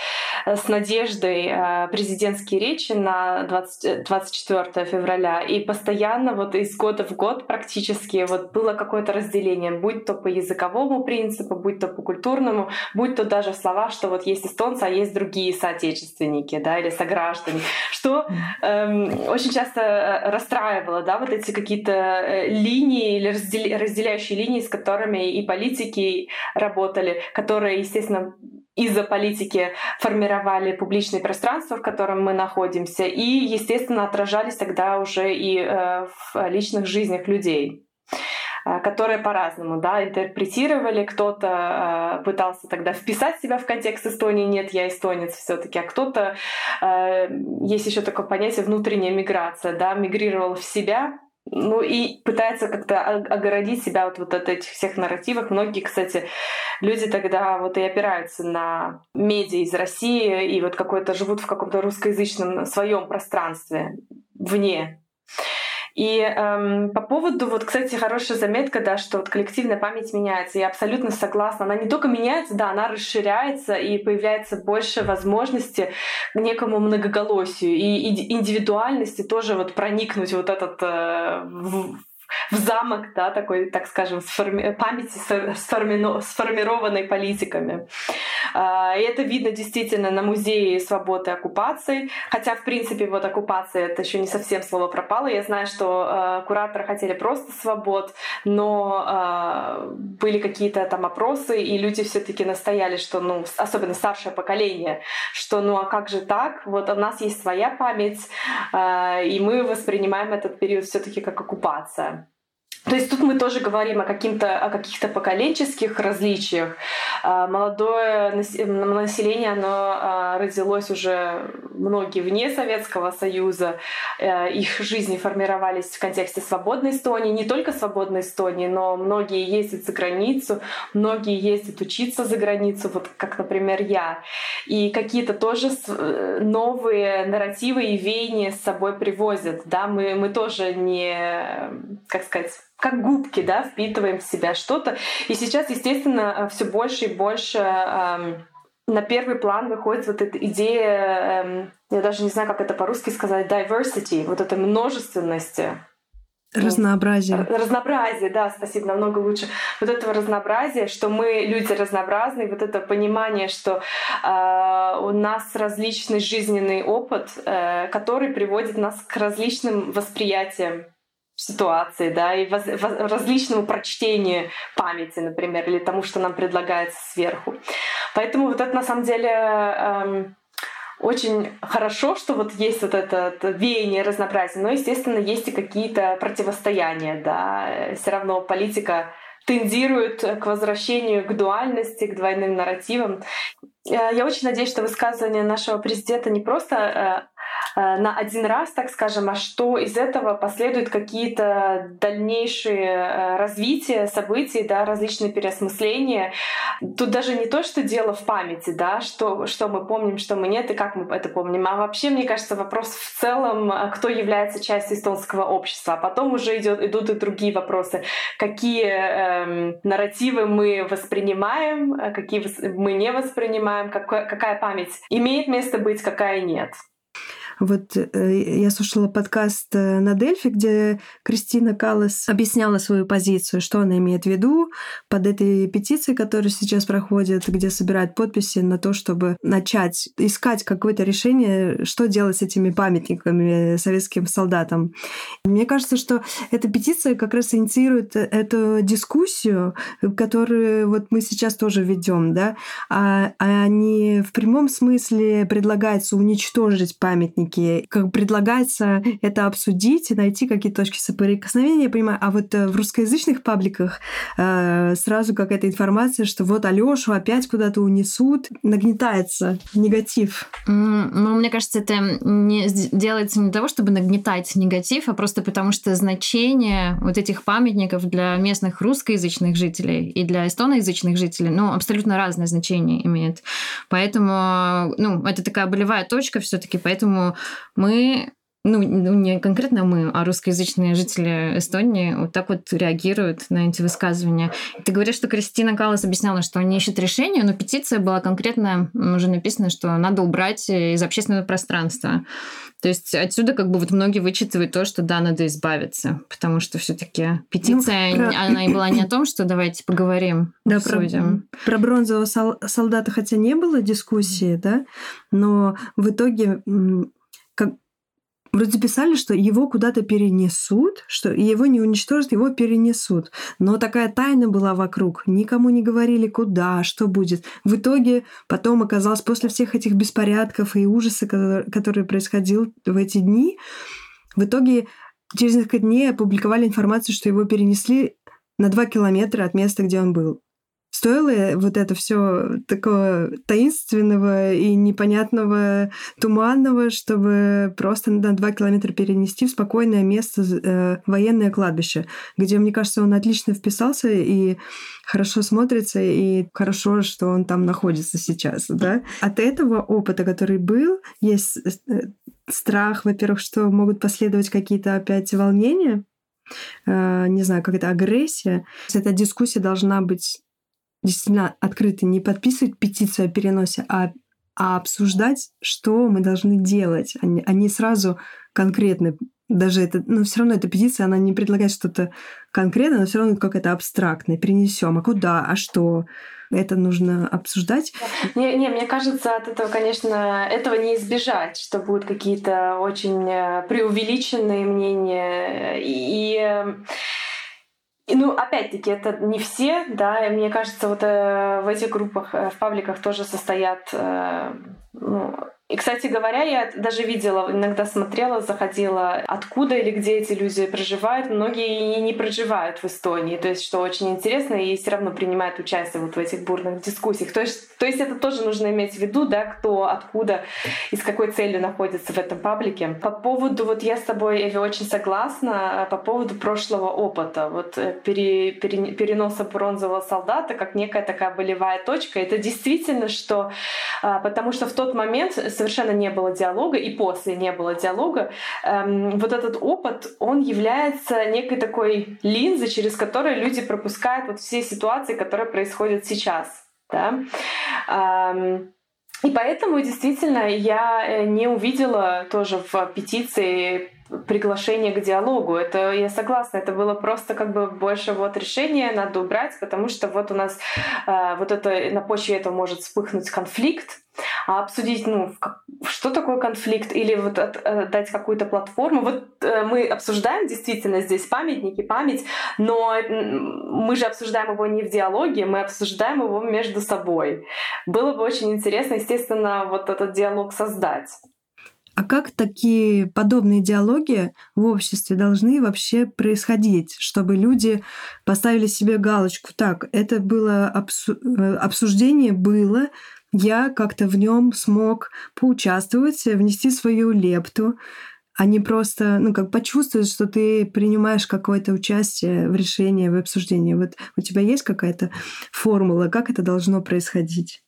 э, с надеждой э, президентские речи на 20, 24 э, февраля. И постоянно вот из года в год практически вот было какое-то разделение, будь то по языковому принципу, будь то по культурному, будь то даже слова, что вот есть эстонцы, а есть другие соотечественники, да, или сограждане, что эм, очень часто расстраивало, да, вот эти какие-то линии или разделяющие линии, с которыми и политики политики работали, которые, естественно, из-за политики формировали публичное пространство, в котором мы находимся, и, естественно, отражались тогда уже и э, в личных жизнях людей э, которые по-разному да, интерпретировали. Кто-то э, пытался тогда вписать себя в контекст Эстонии, нет, я эстонец все-таки, а кто-то, э, есть еще такое понятие внутренняя миграция, да, мигрировал в себя, ну и пытается как-то огородить себя вот, вот от этих всех нарративов. Многие, кстати, люди тогда вот и опираются на медиа из России и вот какой-то живут в каком-то русскоязычном своем пространстве вне и эм, по поводу, вот, кстати, хорошая заметка, да, что вот коллективная память меняется. Я абсолютно согласна. Она не только меняется, да, она расширяется и появляется больше возможности к некому многоголосию и индивидуальности тоже вот проникнуть вот этот э, в, в замок, да, такой, так скажем, сформи... памяти сформи... сформированной политиками. А, и это видно действительно на музее свободы оккупации, хотя, в принципе, вот оккупация — это еще не совсем слово пропало. Я знаю, что а, кураторы хотели просто свобод, но а, были какие-то там опросы, и люди все таки настояли, что, ну, особенно старшее поколение, что, ну, а как же так? Вот у нас есть своя память, и мы воспринимаем этот период все таки как оккупация. То есть тут мы тоже говорим о, каким-то, о каких-то поколенческих различиях. А, молодое население, оно а, родилось уже многие вне Советского Союза. Э, их жизни формировались в контексте свободной Эстонии. Не только свободной Эстонии, но многие ездят за границу, многие ездят учиться за границу, вот как, например, я. И какие-то тоже э, новые нарративы и веяния с собой привозят. Да? Мы, мы тоже не, как сказать, как губки, да, впитываем в себя что-то. И сейчас, естественно, э, все больше и больше эм, на первый план выходит вот эта идея, эм, я даже не знаю, как это по-русски сказать, diversity, вот этой множественности. Разнообразие. Разнообразие, да, спасибо, намного лучше. Вот этого разнообразия, что мы люди разнообразные, вот это понимание, что э, у нас различный жизненный опыт, э, который приводит нас к различным восприятиям ситуации, да, и воз, воз, различному прочтению памяти, например, или тому, что нам предлагается сверху. Поэтому вот это на самом деле эм, очень хорошо, что вот есть вот это, веяние разнообразия, но, естественно, есть и какие-то противостояния, да, все равно политика тендирует к возвращению к дуальности, к двойным нарративам. Э, я очень надеюсь, что высказывание нашего президента не просто Э, на один раз, так скажем, а что из этого последуют какие-то дальнейшие э, развития событий, да, различные переосмысления. Тут даже не то, что дело в памяти, да, что, что мы помним, что мы нет и как мы это помним, а вообще, мне кажется, вопрос в целом, э, кто является частью эстонского общества. А потом уже идет, идут и другие вопросы. Какие эм, нарративы мы воспринимаем, какие мы не воспринимаем, какая, какая память имеет место быть, какая нет. Вот э, я слушала подкаст э, на Дельфи, где Кристина Каллас объясняла свою позицию, что она имеет в виду под этой петицией, которая сейчас проходит, где собирают подписи на то, чтобы начать искать какое-то решение, что делать с этими памятниками советским солдатам. Мне кажется, что эта петиция как раз инициирует эту дискуссию, которую вот мы сейчас тоже ведем, да, а, а не в прямом смысле предлагается уничтожить памятники, как предлагается это обсудить и найти какие-то точки соприкосновения, я понимаю, а вот э, в русскоязычных пабликах э, сразу какая-то информация, что вот Алёшу опять куда-то унесут, нагнетается негатив. Ну, мне кажется, это не делается не для того, чтобы нагнетать негатив, а просто потому что значение вот этих памятников для местных русскоязычных жителей и для эстоноязычных жителей, ну, абсолютно разное значение имеет. Поэтому, ну, это такая болевая точка все таки мы ну, ну, не конкретно мы, а русскоязычные жители Эстонии вот так вот реагируют на эти высказывания. Ты говоришь, что Кристина Каллас объясняла, что они ищут решение, но петиция была конкретно уже написана, что надо убрать из общественного пространства. То есть отсюда как бы вот многие вычитывают то, что да, надо избавиться, потому что все таки петиция, ну, про... она и была не о том, что давайте поговорим, [laughs] да, обсудим. Про, про бронзового солдата хотя не было дискуссии, да, но в итоге как, Вроде писали, что его куда-то перенесут, что его не уничтожат, его перенесут. Но такая тайна была вокруг. Никому не говорили, куда, что будет. В итоге потом оказалось, после всех этих беспорядков и ужаса, которые происходил в эти дни, в итоге через несколько дней опубликовали информацию, что его перенесли на два километра от места, где он был. Стоило вот это все такого таинственного и непонятного, туманного, чтобы просто на два километра перенести в спокойное место э, военное кладбище, где, мне кажется, он отлично вписался и хорошо смотрится, и хорошо, что он там находится сейчас, да. От этого опыта, который был, есть э, страх, во-первых, что могут последовать какие-то опять волнения, э, не знаю, как это агрессия. Эта дискуссия должна быть действительно открыто не подписывать петицию о переносе, а, а обсуждать, что мы должны делать, а не, а не сразу конкретно. Даже это, но все равно эта петиция, она не предлагает что-то конкретное, но все равно как это абстрактное. Принесем, а куда, а что? Это нужно обсуждать. Не, не, мне кажется, от этого, конечно, этого не избежать, что будут какие-то очень э, преувеличенные мнения. И, и и, ну, опять-таки, это не все, да, мне кажется, вот э, в этих группах, э, в пабликах тоже состоят э, ну, и, кстати говоря, я даже видела, иногда смотрела, заходила, откуда или где эти люди проживают. Многие и не проживают в Эстонии, то есть что очень интересно, и все равно принимают участие вот в этих бурных дискуссиях. То есть, то есть это тоже нужно иметь в виду, да, кто, откуда и с какой целью находится в этом паблике. По поводу, вот я с тобой, Эви, очень согласна, по поводу прошлого опыта, вот э, пере, пере, переноса бронзового солдата как некая такая болевая точка, это действительно что, а, потому что в тот момент совершенно не было диалога, и после не было диалога, эм, вот этот опыт, он является некой такой линзой, через которую люди пропускают вот все ситуации, которые происходят сейчас. Да? Эм, и поэтому действительно я э, не увидела тоже в петиции приглашение к диалогу. Это я согласна, это было просто как бы больше вот решение надо убрать, потому что вот у нас э, вот это на почве этого может вспыхнуть конфликт, а обсудить, ну, что такое конфликт, или вот от, э, дать какую-то платформу. Вот э, мы обсуждаем действительно здесь памятники, память, но мы же обсуждаем его не в диалоге, мы обсуждаем его между собой. Было бы очень интересно, естественно, вот этот диалог создать. А как такие подобные диалоги в обществе должны вообще происходить, чтобы люди поставили себе галочку? Так, это было обсу- э, обсуждение было, я как-то в нем смог поучаствовать, внести свою лепту, а не просто, ну, как почувствовать, что ты принимаешь какое-то участие в решении, в обсуждении. Вот у тебя есть какая-то формула, как это должно происходить?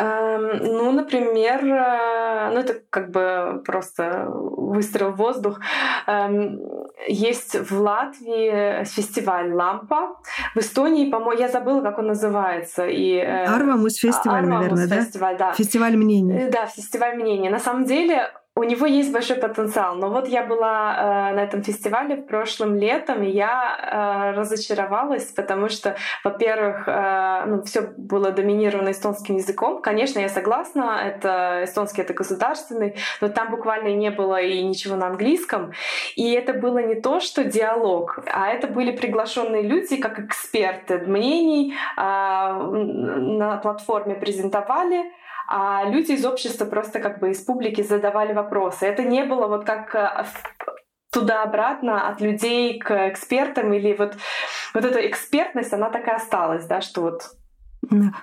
Эм, ну, например, э, ну это как бы просто выстрел в воздух. Эм, есть в Латвии фестиваль «Лампа». В Эстонии, по-моему, я забыла, как он называется. И, Арвамус фестиваль, Арвамус наверное, фестиваль, да? Фестиваль мнений. Да, фестиваль мнений. На самом деле у него есть большой потенциал. Но вот я была э, на этом фестивале прошлым летом, и я э, разочаровалась, потому что, во-первых, э, ну, все было доминировано эстонским языком. Конечно, я согласна, это эстонский это государственный, но там буквально не было и ничего на английском. И это было не то, что диалог, а это были приглашенные люди как эксперты мнений э, на платформе презентовали а люди из общества просто как бы из публики задавали вопросы. Это не было вот как э, туда-обратно от людей к экспертам или вот, вот эта экспертность, она такая осталась, да, что вот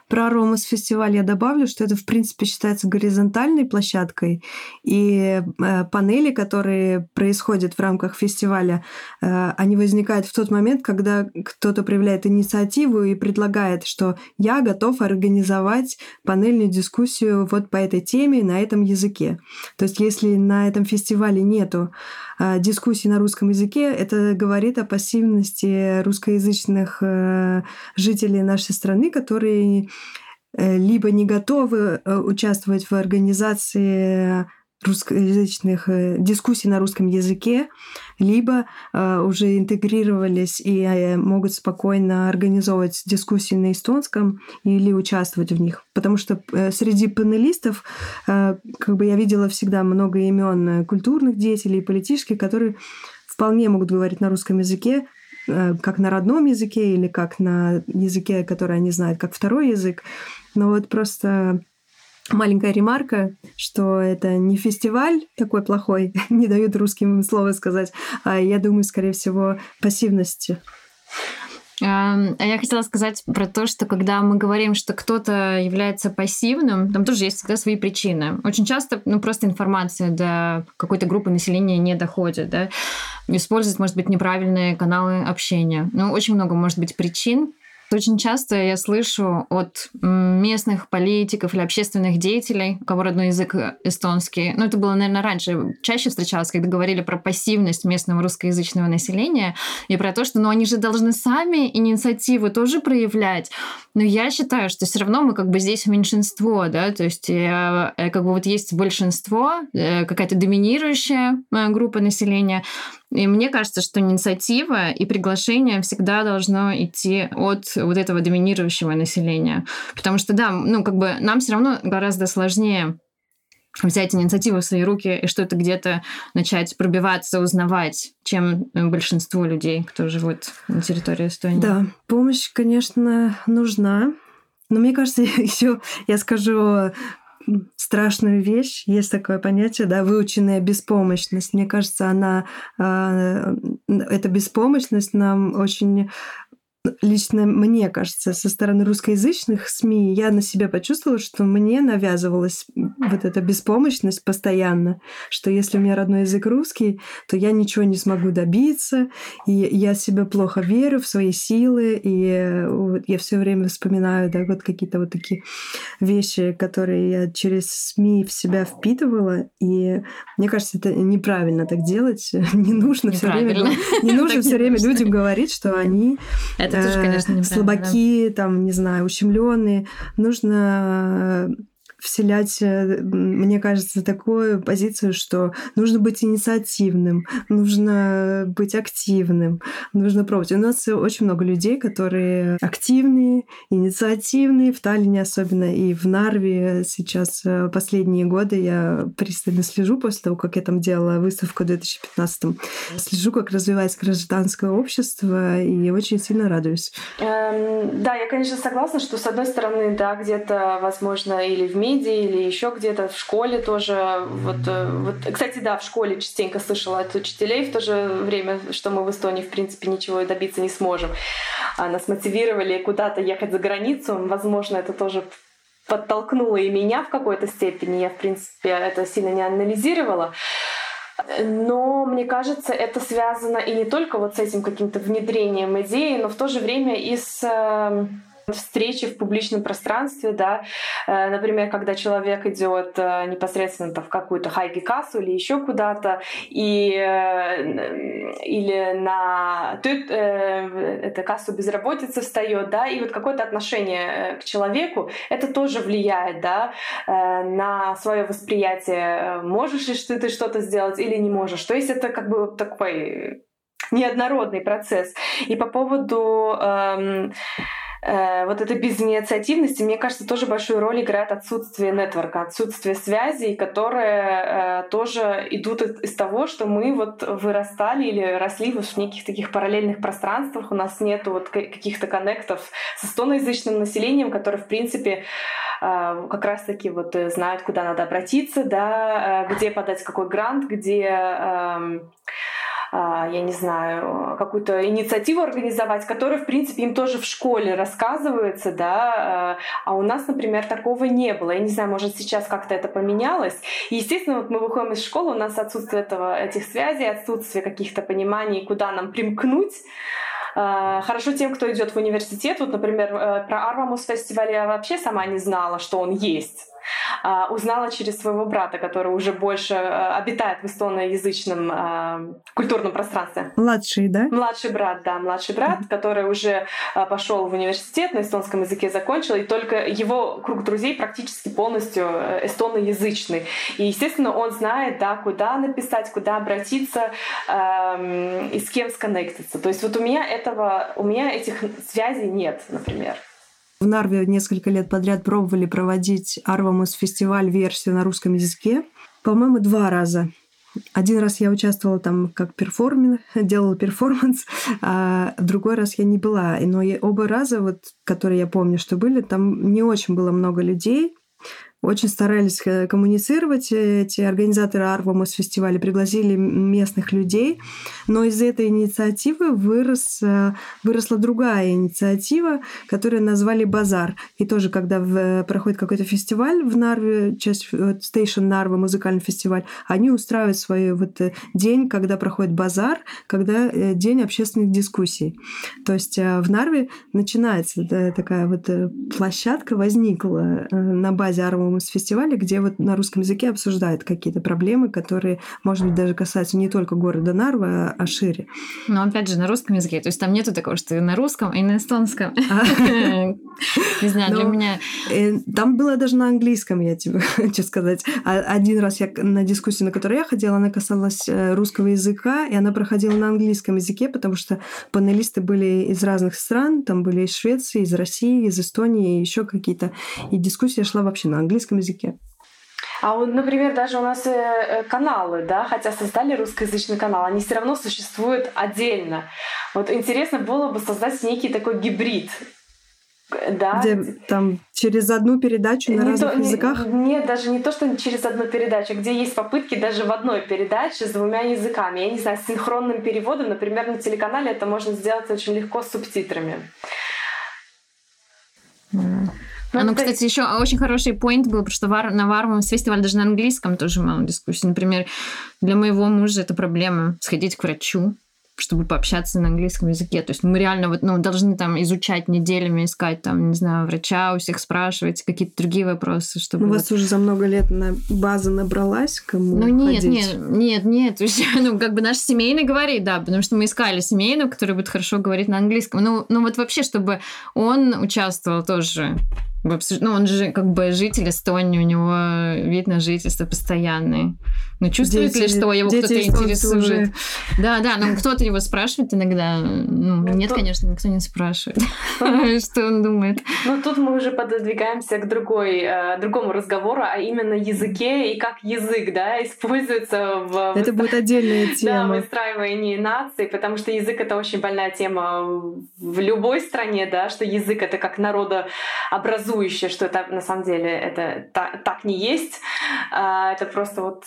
про Ромас фестиваль я добавлю, что это, в принципе, считается горизонтальной площадкой, и э, панели, которые происходят в рамках фестиваля, э, они возникают в тот момент, когда кто-то проявляет инициативу и предлагает, что я готов организовать панельную дискуссию вот по этой теме на этом языке. То есть, если на этом фестивале нету дискуссий на русском языке, это говорит о пассивности русскоязычных э, жителей нашей страны, которые э, либо не готовы э, участвовать в организации русскоязычных э, дискуссий на русском языке, либо уже интегрировались и могут спокойно организовывать дискуссии на эстонском или участвовать в них. Потому что среди панелистов как бы я видела всегда много имен культурных деятелей, политических, которые вполне могут говорить на русском языке, Э, как на родном языке или как на языке, который они знают как второй язык. Но вот просто маленькая ремарка, что это не фестиваль такой плохой, [laughs] не дают русским слова сказать, а я думаю, скорее всего, пассивности. А я хотела сказать про то, что когда мы говорим, что кто-то является пассивным, там тоже есть всегда свои причины. Очень часто ну, просто информация до какой-то группы населения не доходит. Да? Использовать, может быть, неправильные каналы общения. Ну, очень много может быть причин, очень часто я слышу от местных политиков или общественных деятелей, у кого родной язык эстонский, ну это было, наверное, раньше, чаще встречалось, когда говорили про пассивность местного русскоязычного населения и про то, что ну они же должны сами инициативу тоже проявлять. Но я считаю, что все равно мы как бы здесь меньшинство, да, то есть э, э как бы вот есть большинство, э, какая-то доминирующая э, группа населения, и мне кажется, что инициатива и приглашение всегда должно идти от вот этого доминирующего населения. Потому что, да, ну, как бы нам все равно гораздо сложнее взять инициативу в свои руки и что-то где-то начать пробиваться, узнавать, чем большинство людей, кто живут на территории Эстонии. Да, помощь, конечно, нужна. Но мне кажется, [laughs] еще я скажу страшную вещь. Есть такое понятие, да, выученная беспомощность. Мне кажется, она, э, эта беспомощность нам очень лично мне кажется, со стороны русскоязычных СМИ я на себя почувствовала, что мне навязывалась вот эта беспомощность постоянно, что если у меня родной язык русский, то я ничего не смогу добиться, и я себя плохо верю в свои силы, и вот я все время вспоминаю, да, вот какие-то вот такие вещи, которые я через СМИ в себя впитывала, и мне кажется, это неправильно так делать, [laughs] не нужно все время, [laughs] не нужно все время людям говорить, что они это это тоже, конечно, слабаки, да. там, не знаю, ущемленные. Нужно вселять, э, мне кажется, такую позицию, что нужно быть инициативным, нужно быть активным, нужно пробовать. У нас очень много людей, которые активные, инициативные, в Таллине особенно, и в Нарве сейчас э, последние годы я пристально слежу после того, как я там делала выставку в 2015 Слежу, как развивается гражданское общество, и очень сильно радуюсь. Эм, да, я, конечно, согласна, что, с одной стороны, да, где-то, возможно, или в медиа или еще где-то в школе тоже. Вот, э, вот, кстати, да, в школе частенько слышала от учителей в то же время, что мы в Эстонии, в принципе, ничего добиться не сможем. А нас мотивировали куда-то ехать за границу. Возможно, это тоже подтолкнуло и меня в какой-то степени. Я, в принципе, это сильно не анализировала. Но мне кажется, это связано и не только вот с этим каким-то внедрением идеи, но в то же время и с эм, встречи в публичном пространстве, да, э, например, когда человек идет э, непосредственно в какую-то хайги кассу или еще куда-то, и э, или на это кассу безработицы встает, да, и вот какое-то отношение к человеку, это тоже влияет, да, на свое восприятие, можешь ли ты что-то сделать или не можешь. То есть это как бы такой неоднородный процесс. И по поводу эм, э, вот этой безинициативности, мне кажется, тоже большую роль играет отсутствие нетворка, отсутствие связей, которые э, тоже идут из того, что мы вот вырастали или росли вот в неких таких параллельных пространствах, у нас нет вот каких-то коннектов с эстоноязычным населением, которые, в принципе, э, как раз-таки вот знают, куда надо обратиться, да, где подать какой грант, где эм, я не знаю, какую-то инициативу организовать, которая, в принципе, им тоже в школе рассказывается, да, а у нас, например, такого не было. Я не знаю, может, сейчас как-то это поменялось. И, естественно, вот мы выходим из школы, у нас отсутствие этого, этих связей, отсутствие каких-то пониманий, куда нам примкнуть. А, хорошо тем, кто идет в университет. Вот, например, э, про Арвамус фестиваль я вообще сама не знала, что он есть. А, узнала через своего брата, который уже больше э, обитает в эстоноязычном а, культурном пространстве. Младший, да? Младший брат, да, младший брат, mm-hmm. который уже а, пошел в университет, на эстонском языке закончил, и только его круг друзей практически полностью э, эстоноязычный. И, естественно, он знает, да, куда написать, куда обратиться эм, и с кем сконнектиться. То есть вот у меня этого, у меня этих связей нет, например. В Нарве несколько лет подряд пробовали проводить Arvamusfestival версию на русском языке. По-моему, два раза. Один раз я участвовала там как перформер, [laughs] делала перформанс, а другой раз я не была. Но оба раза, вот, которые я помню, что были, там не очень было много людей очень старались э, коммуницировать эти организаторы Arvamus фестиваля, пригласили местных людей, но из этой инициативы вырос, э, выросла другая инициатива, которую назвали «Базар». И тоже, когда в, проходит какой-то фестиваль в Нарве, часть Station Нарва, музыкальный фестиваль, они устраивают свой вот э, день, когда проходит базар, когда день общественных дискуссий. То есть в Нарве начинается такая вот площадка, возникла на базе Арвамус с фестиваля, где вот на русском языке обсуждают какие-то проблемы, которые, может быть, даже касаются не только города Нарва, а шире. Но опять же, на русском языке. То есть там нету такого, что и на русском, и на эстонском. А. [laughs] Не знаю, для меня... Э, там было даже на английском, я тебе [laughs] хочу сказать. А один раз я на дискуссии, на которой я ходила, она касалась э, русского языка, и она проходила на английском языке, потому что панелисты были из разных стран, там были из Швеции, из России, из Эстонии, еще какие-то. И дискуссия шла вообще на английском английском языке. А вот, например, даже у нас э, э, каналы, да, хотя создали русскоязычный канал, они все равно существуют отдельно. Вот интересно было бы создать некий такой гибрид да. Где там через одну передачу на не разных то, языках? Нет, даже не то, что через одну передачу, где есть попытки даже в одной передаче с двумя языками. Я не знаю, с синхронным переводом, например, на телеканале это можно сделать очень легко с субтитрами. Mm. Ну, ну кстати, еще очень хороший поинт был, потому что вар, на Варвам фестивале даже на английском тоже мало дискуссий. Например, для моего мужа это проблема сходить к врачу, чтобы пообщаться на английском языке. То есть мы реально вот, ну, должны там изучать неделями, искать там, не знаю, врача, у всех спрашивать какие-то другие вопросы, чтобы... У вас уже за много лет на база набралась, кому Ну нет, ходить? нет, нет, нет. То есть, [laughs] ну, как бы наш семейный говорит, да, потому что мы искали семейного, который будет хорошо говорить на английском. Ну, ну вот вообще, чтобы он участвовал тоже ну, он же как бы житель Эстонии, у него вид на жительство постоянный. Ну, чувствует дети, ли, что его кто-то интересует? Уже... Да, да, но кто-то его спрашивает иногда. Ну, ну нет, тут... конечно, никто не спрашивает, [laughs] что он думает. Ну, тут мы уже пододвигаемся к другой, э, другому разговору, а именно языке и как язык, да, используется в... Это будет отдельная [laughs] тема. Да, выстраивании нации, потому что язык — это очень больная тема в любой стране, да, что язык — это как народообразующее, что это на самом деле это так, так не есть. А, это просто вот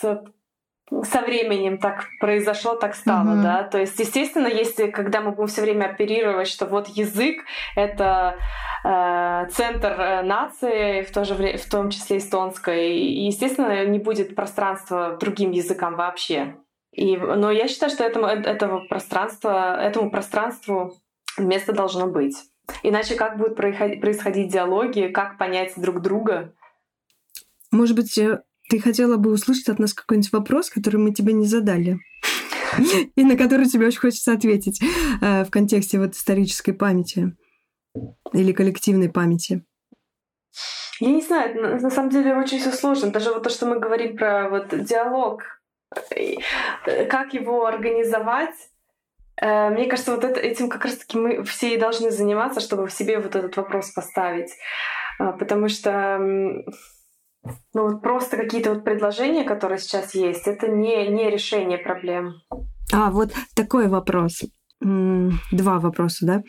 со временем так произошло, так стало, mm-hmm. да. То есть, естественно, если когда мы будем все время оперировать, что вот язык это э, центр э, нации, в то же время, в том числе эстонской, и, естественно, не будет пространства другим языкам вообще. И, но я считаю, что этому, этого пространства, этому пространству место должно быть. Иначе как будут происходить диалоги, как понять друг друга? Может быть, э, ты хотела бы услышать от нас какой-нибудь вопрос, который мы тебе не задали? [laughs] И на который тебе очень хочется ответить э, в контексте вот исторической памяти или коллективной памяти. Я не знаю, на самом деле очень все сложно. Даже вот то, что мы говорим про вот диалог, э, как его организовать, мне кажется, вот это, этим как раз-таки мы все и должны заниматься, чтобы в себе вот этот вопрос поставить. Потому что ну вот просто какие-то вот предложения, которые сейчас есть, это не, не решение проблем. А, вот такой вопрос. Два вопроса, да?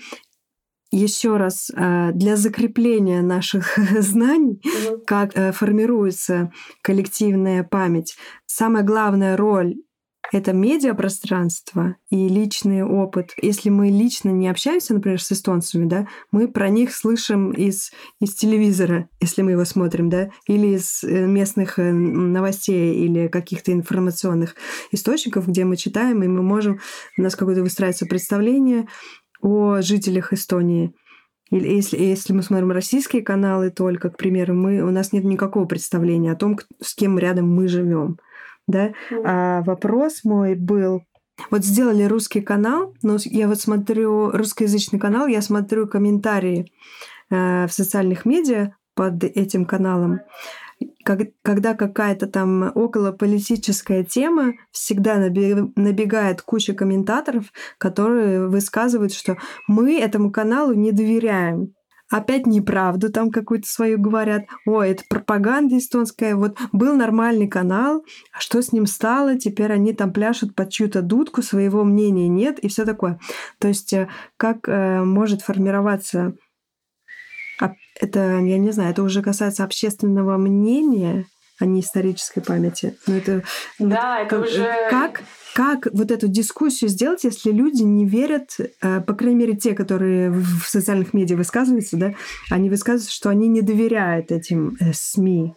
Еще раз, э, для закрепления наших [laughs] знаний, угу. как э, формируется коллективная память, самая главная роль это медиапространство и личный опыт. Если мы лично не общаемся, например, с эстонцами, да, мы про них слышим из, из телевизора, если мы его смотрим, да, или из э, местных э, новостей или каких-то информационных источников, где мы читаем, и мы можем, у нас какое-то выстраивается представление о жителях Эстонии. Или если, если мы смотрим российские каналы только, к примеру, мы, у нас нет никакого представления о том, с кем рядом мы живем да. А вопрос мой был, вот сделали русский канал, но я вот смотрю русскоязычный канал, я смотрю комментарии э, в социальных медиа под этим каналом. Как, когда какая-то там околополитическая тема, всегда набегает куча комментаторов, которые высказывают, что мы этому каналу не доверяем опять неправду там какую-то свою говорят. Ой, это пропаганда эстонская. Вот был нормальный канал, а что с ним стало? Теперь они там пляшут под чью-то дудку, своего мнения нет и все такое. То есть э, как э, может формироваться это, я не знаю, это уже касается общественного мнения, а не исторической памяти. Но это, да, вот, это как, уже... Как как вот эту дискуссию сделать, если люди не верят, э, по крайней мере, те, которые в социальных медиа высказываются, да, они высказываются, что они не доверяют этим э, СМИ,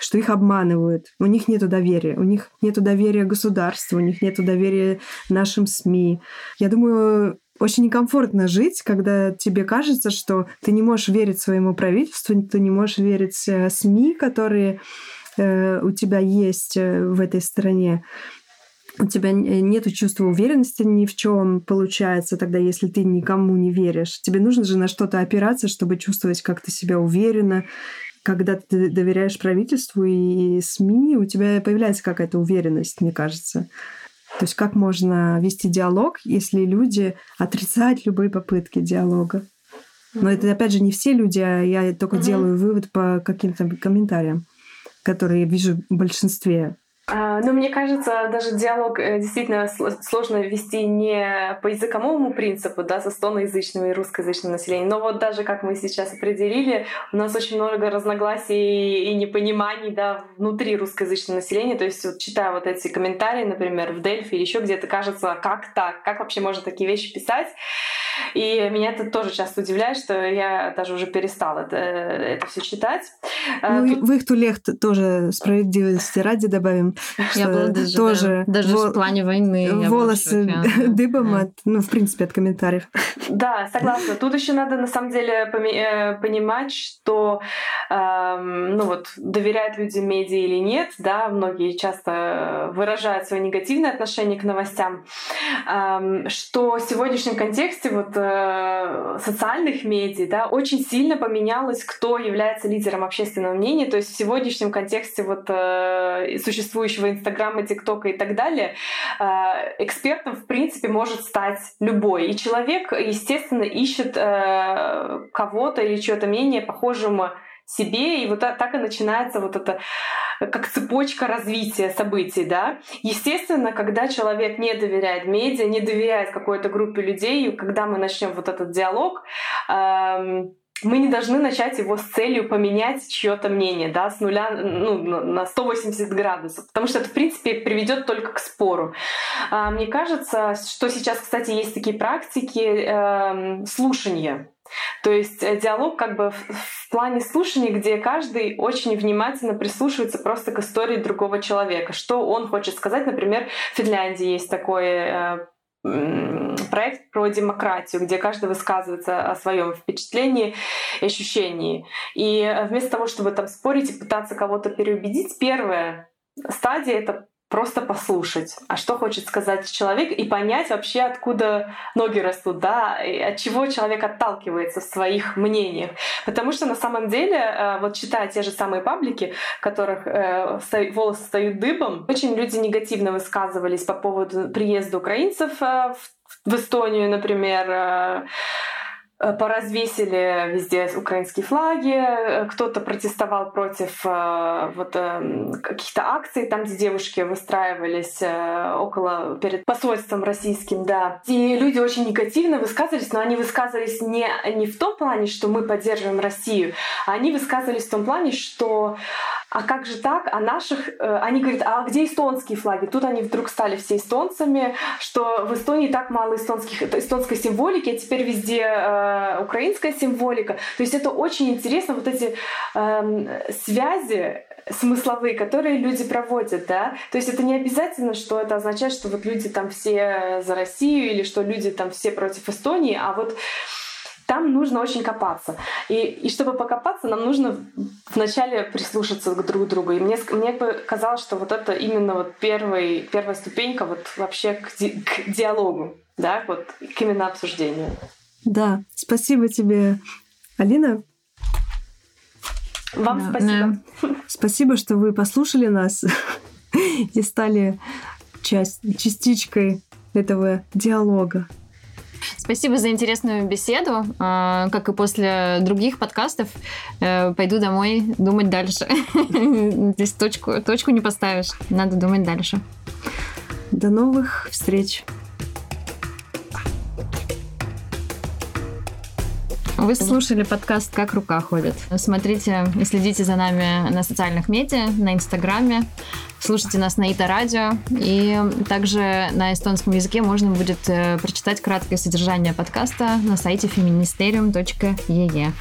что их обманывают, у них нет доверия, у них нет доверия государству, у них нет доверия нашим СМИ. Я думаю, очень некомфортно жить, когда тебе кажется, что ты не можешь верить своему правительству, ты не можешь верить э, СМИ, которые у тебя есть в этой стране у тебя нет чувства уверенности ни в чем получается тогда, если ты никому не веришь. Тебе нужно же на что-то опираться, чтобы чувствовать, как ты себя уверенно. Когда ты доверяешь правительству и СМИ, у тебя появляется какая-то уверенность, мне кажется. То есть как можно вести диалог, если люди отрицают любые попытки диалога? Но это, опять же, не все люди, а я только mm-hmm. делаю вывод по каким-то комментариям, которые я вижу в большинстве ну, мне кажется, даже диалог э, действительно сложно вести не по языковому принципу, да, со стоноязычным и русскоязычным населением, но вот даже как мы сейчас определили, у нас очень много разногласий и непониманий, да, внутри русскоязычного населения, то есть вот читая вот эти комментарии, например, в Дельфи или еще где-то, кажется, как так, как вообще можно такие вещи писать, и меня это тоже часто удивляет, что я даже уже перестала это, это все читать. А, ну, Тут... в их тулех тоже справедливости ради добавим, я была даже, тоже да, даже в плане войны. Волосы [laughs] дыбом от, ну, в принципе, от комментариев. Да, согласна. Тут еще надо на самом деле э, понимать, что эм, ну вот доверяют люди медиа или нет, да, многие часто выражают свое негативное отношение к новостям, эм, что в сегодняшнем контексте вот э, социальных медиа, да, очень сильно поменялось, кто является лидером общественного мнения, то есть в сегодняшнем контексте вот э, существующего Инстаграма, ТикТока и так далее, а, экспертом, в принципе, может стать любой. И человек, естественно, ищет э, кого-то или чье-то мнение похожему себе, и вот так и начинается вот это как цепочка развития событий, да. Естественно, когда человек не доверяет медиа, не доверяет какой-то группе людей, когда мы начнем вот этот диалог, эм, мы не должны начать его с целью поменять чье-то мнение, да, с нуля ну, на 180 градусов, потому что это, в принципе, приведет только к спору. А, мне кажется, что сейчас, кстати, есть такие практики э, слушания. То есть э, диалог как бы в, в плане слушания, где каждый очень внимательно прислушивается просто к истории другого человека, что он хочет сказать. Например, в Финляндии есть такой э, проект про демократию, где каждый высказывается о своем впечатлении и ощущении. И вместо того, чтобы там спорить и пытаться кого-то переубедить, первая стадия — это просто послушать, а что хочет сказать человек, и понять вообще, откуда ноги растут, да, и от чего человек отталкивается в своих мнениях. Потому что на самом деле, э, вот читая те же самые паблики, в которых э, волосы встают дыбом, очень люди негативно высказывались по поводу приезда украинцев э, в Эстонию, например, поразвесили везде украинские флаги, э, кто-то протестовал против э, вот каких-то акций, там, где девушки выстраивались около, перед посольством российским, да. И люди очень негативно высказывались, но они высказывались не, не в том плане, что мы поддерживаем Россию, а они высказывались в том плане, что а как же так? А наших... Э, они говорят, а где эстонские флаги? Тут они вдруг стали все эстонцами, что в Эстонии так мало эстонских, эстонской символики, а теперь везде э, украинская символика. То есть это очень интересно, вот эти э, связи смысловые, которые люди проводят, да. То есть это не обязательно, что это означает, что вот люди там все за Россию или что люди там все против Эстонии, а вот там нужно очень копаться. И, и чтобы покопаться, нам нужно вначале прислушаться к друг другу. И мне, мне бы казалось, что вот это именно вот первый, первая ступенька вот вообще к, ди, к диалогу, да, вот к именно обсуждению. Да, спасибо тебе, Алина. Вам да, спасибо. Да. Спасибо, что вы послушали нас [laughs] и стали часть, частичкой этого диалога. Спасибо за интересную беседу. А, как и после других подкастов, э, пойду домой думать дальше. [laughs] Здесь точку, точку не поставишь. Надо думать дальше. До новых встреч. Вы слушали подкаст «Как рука ходит». Смотрите и следите за нами на социальных медиа, на Инстаграме. Слушайте нас на ИТА Радио. И также на эстонском языке можно будет э, прочитать краткое содержание подкаста на сайте feministerium.ee.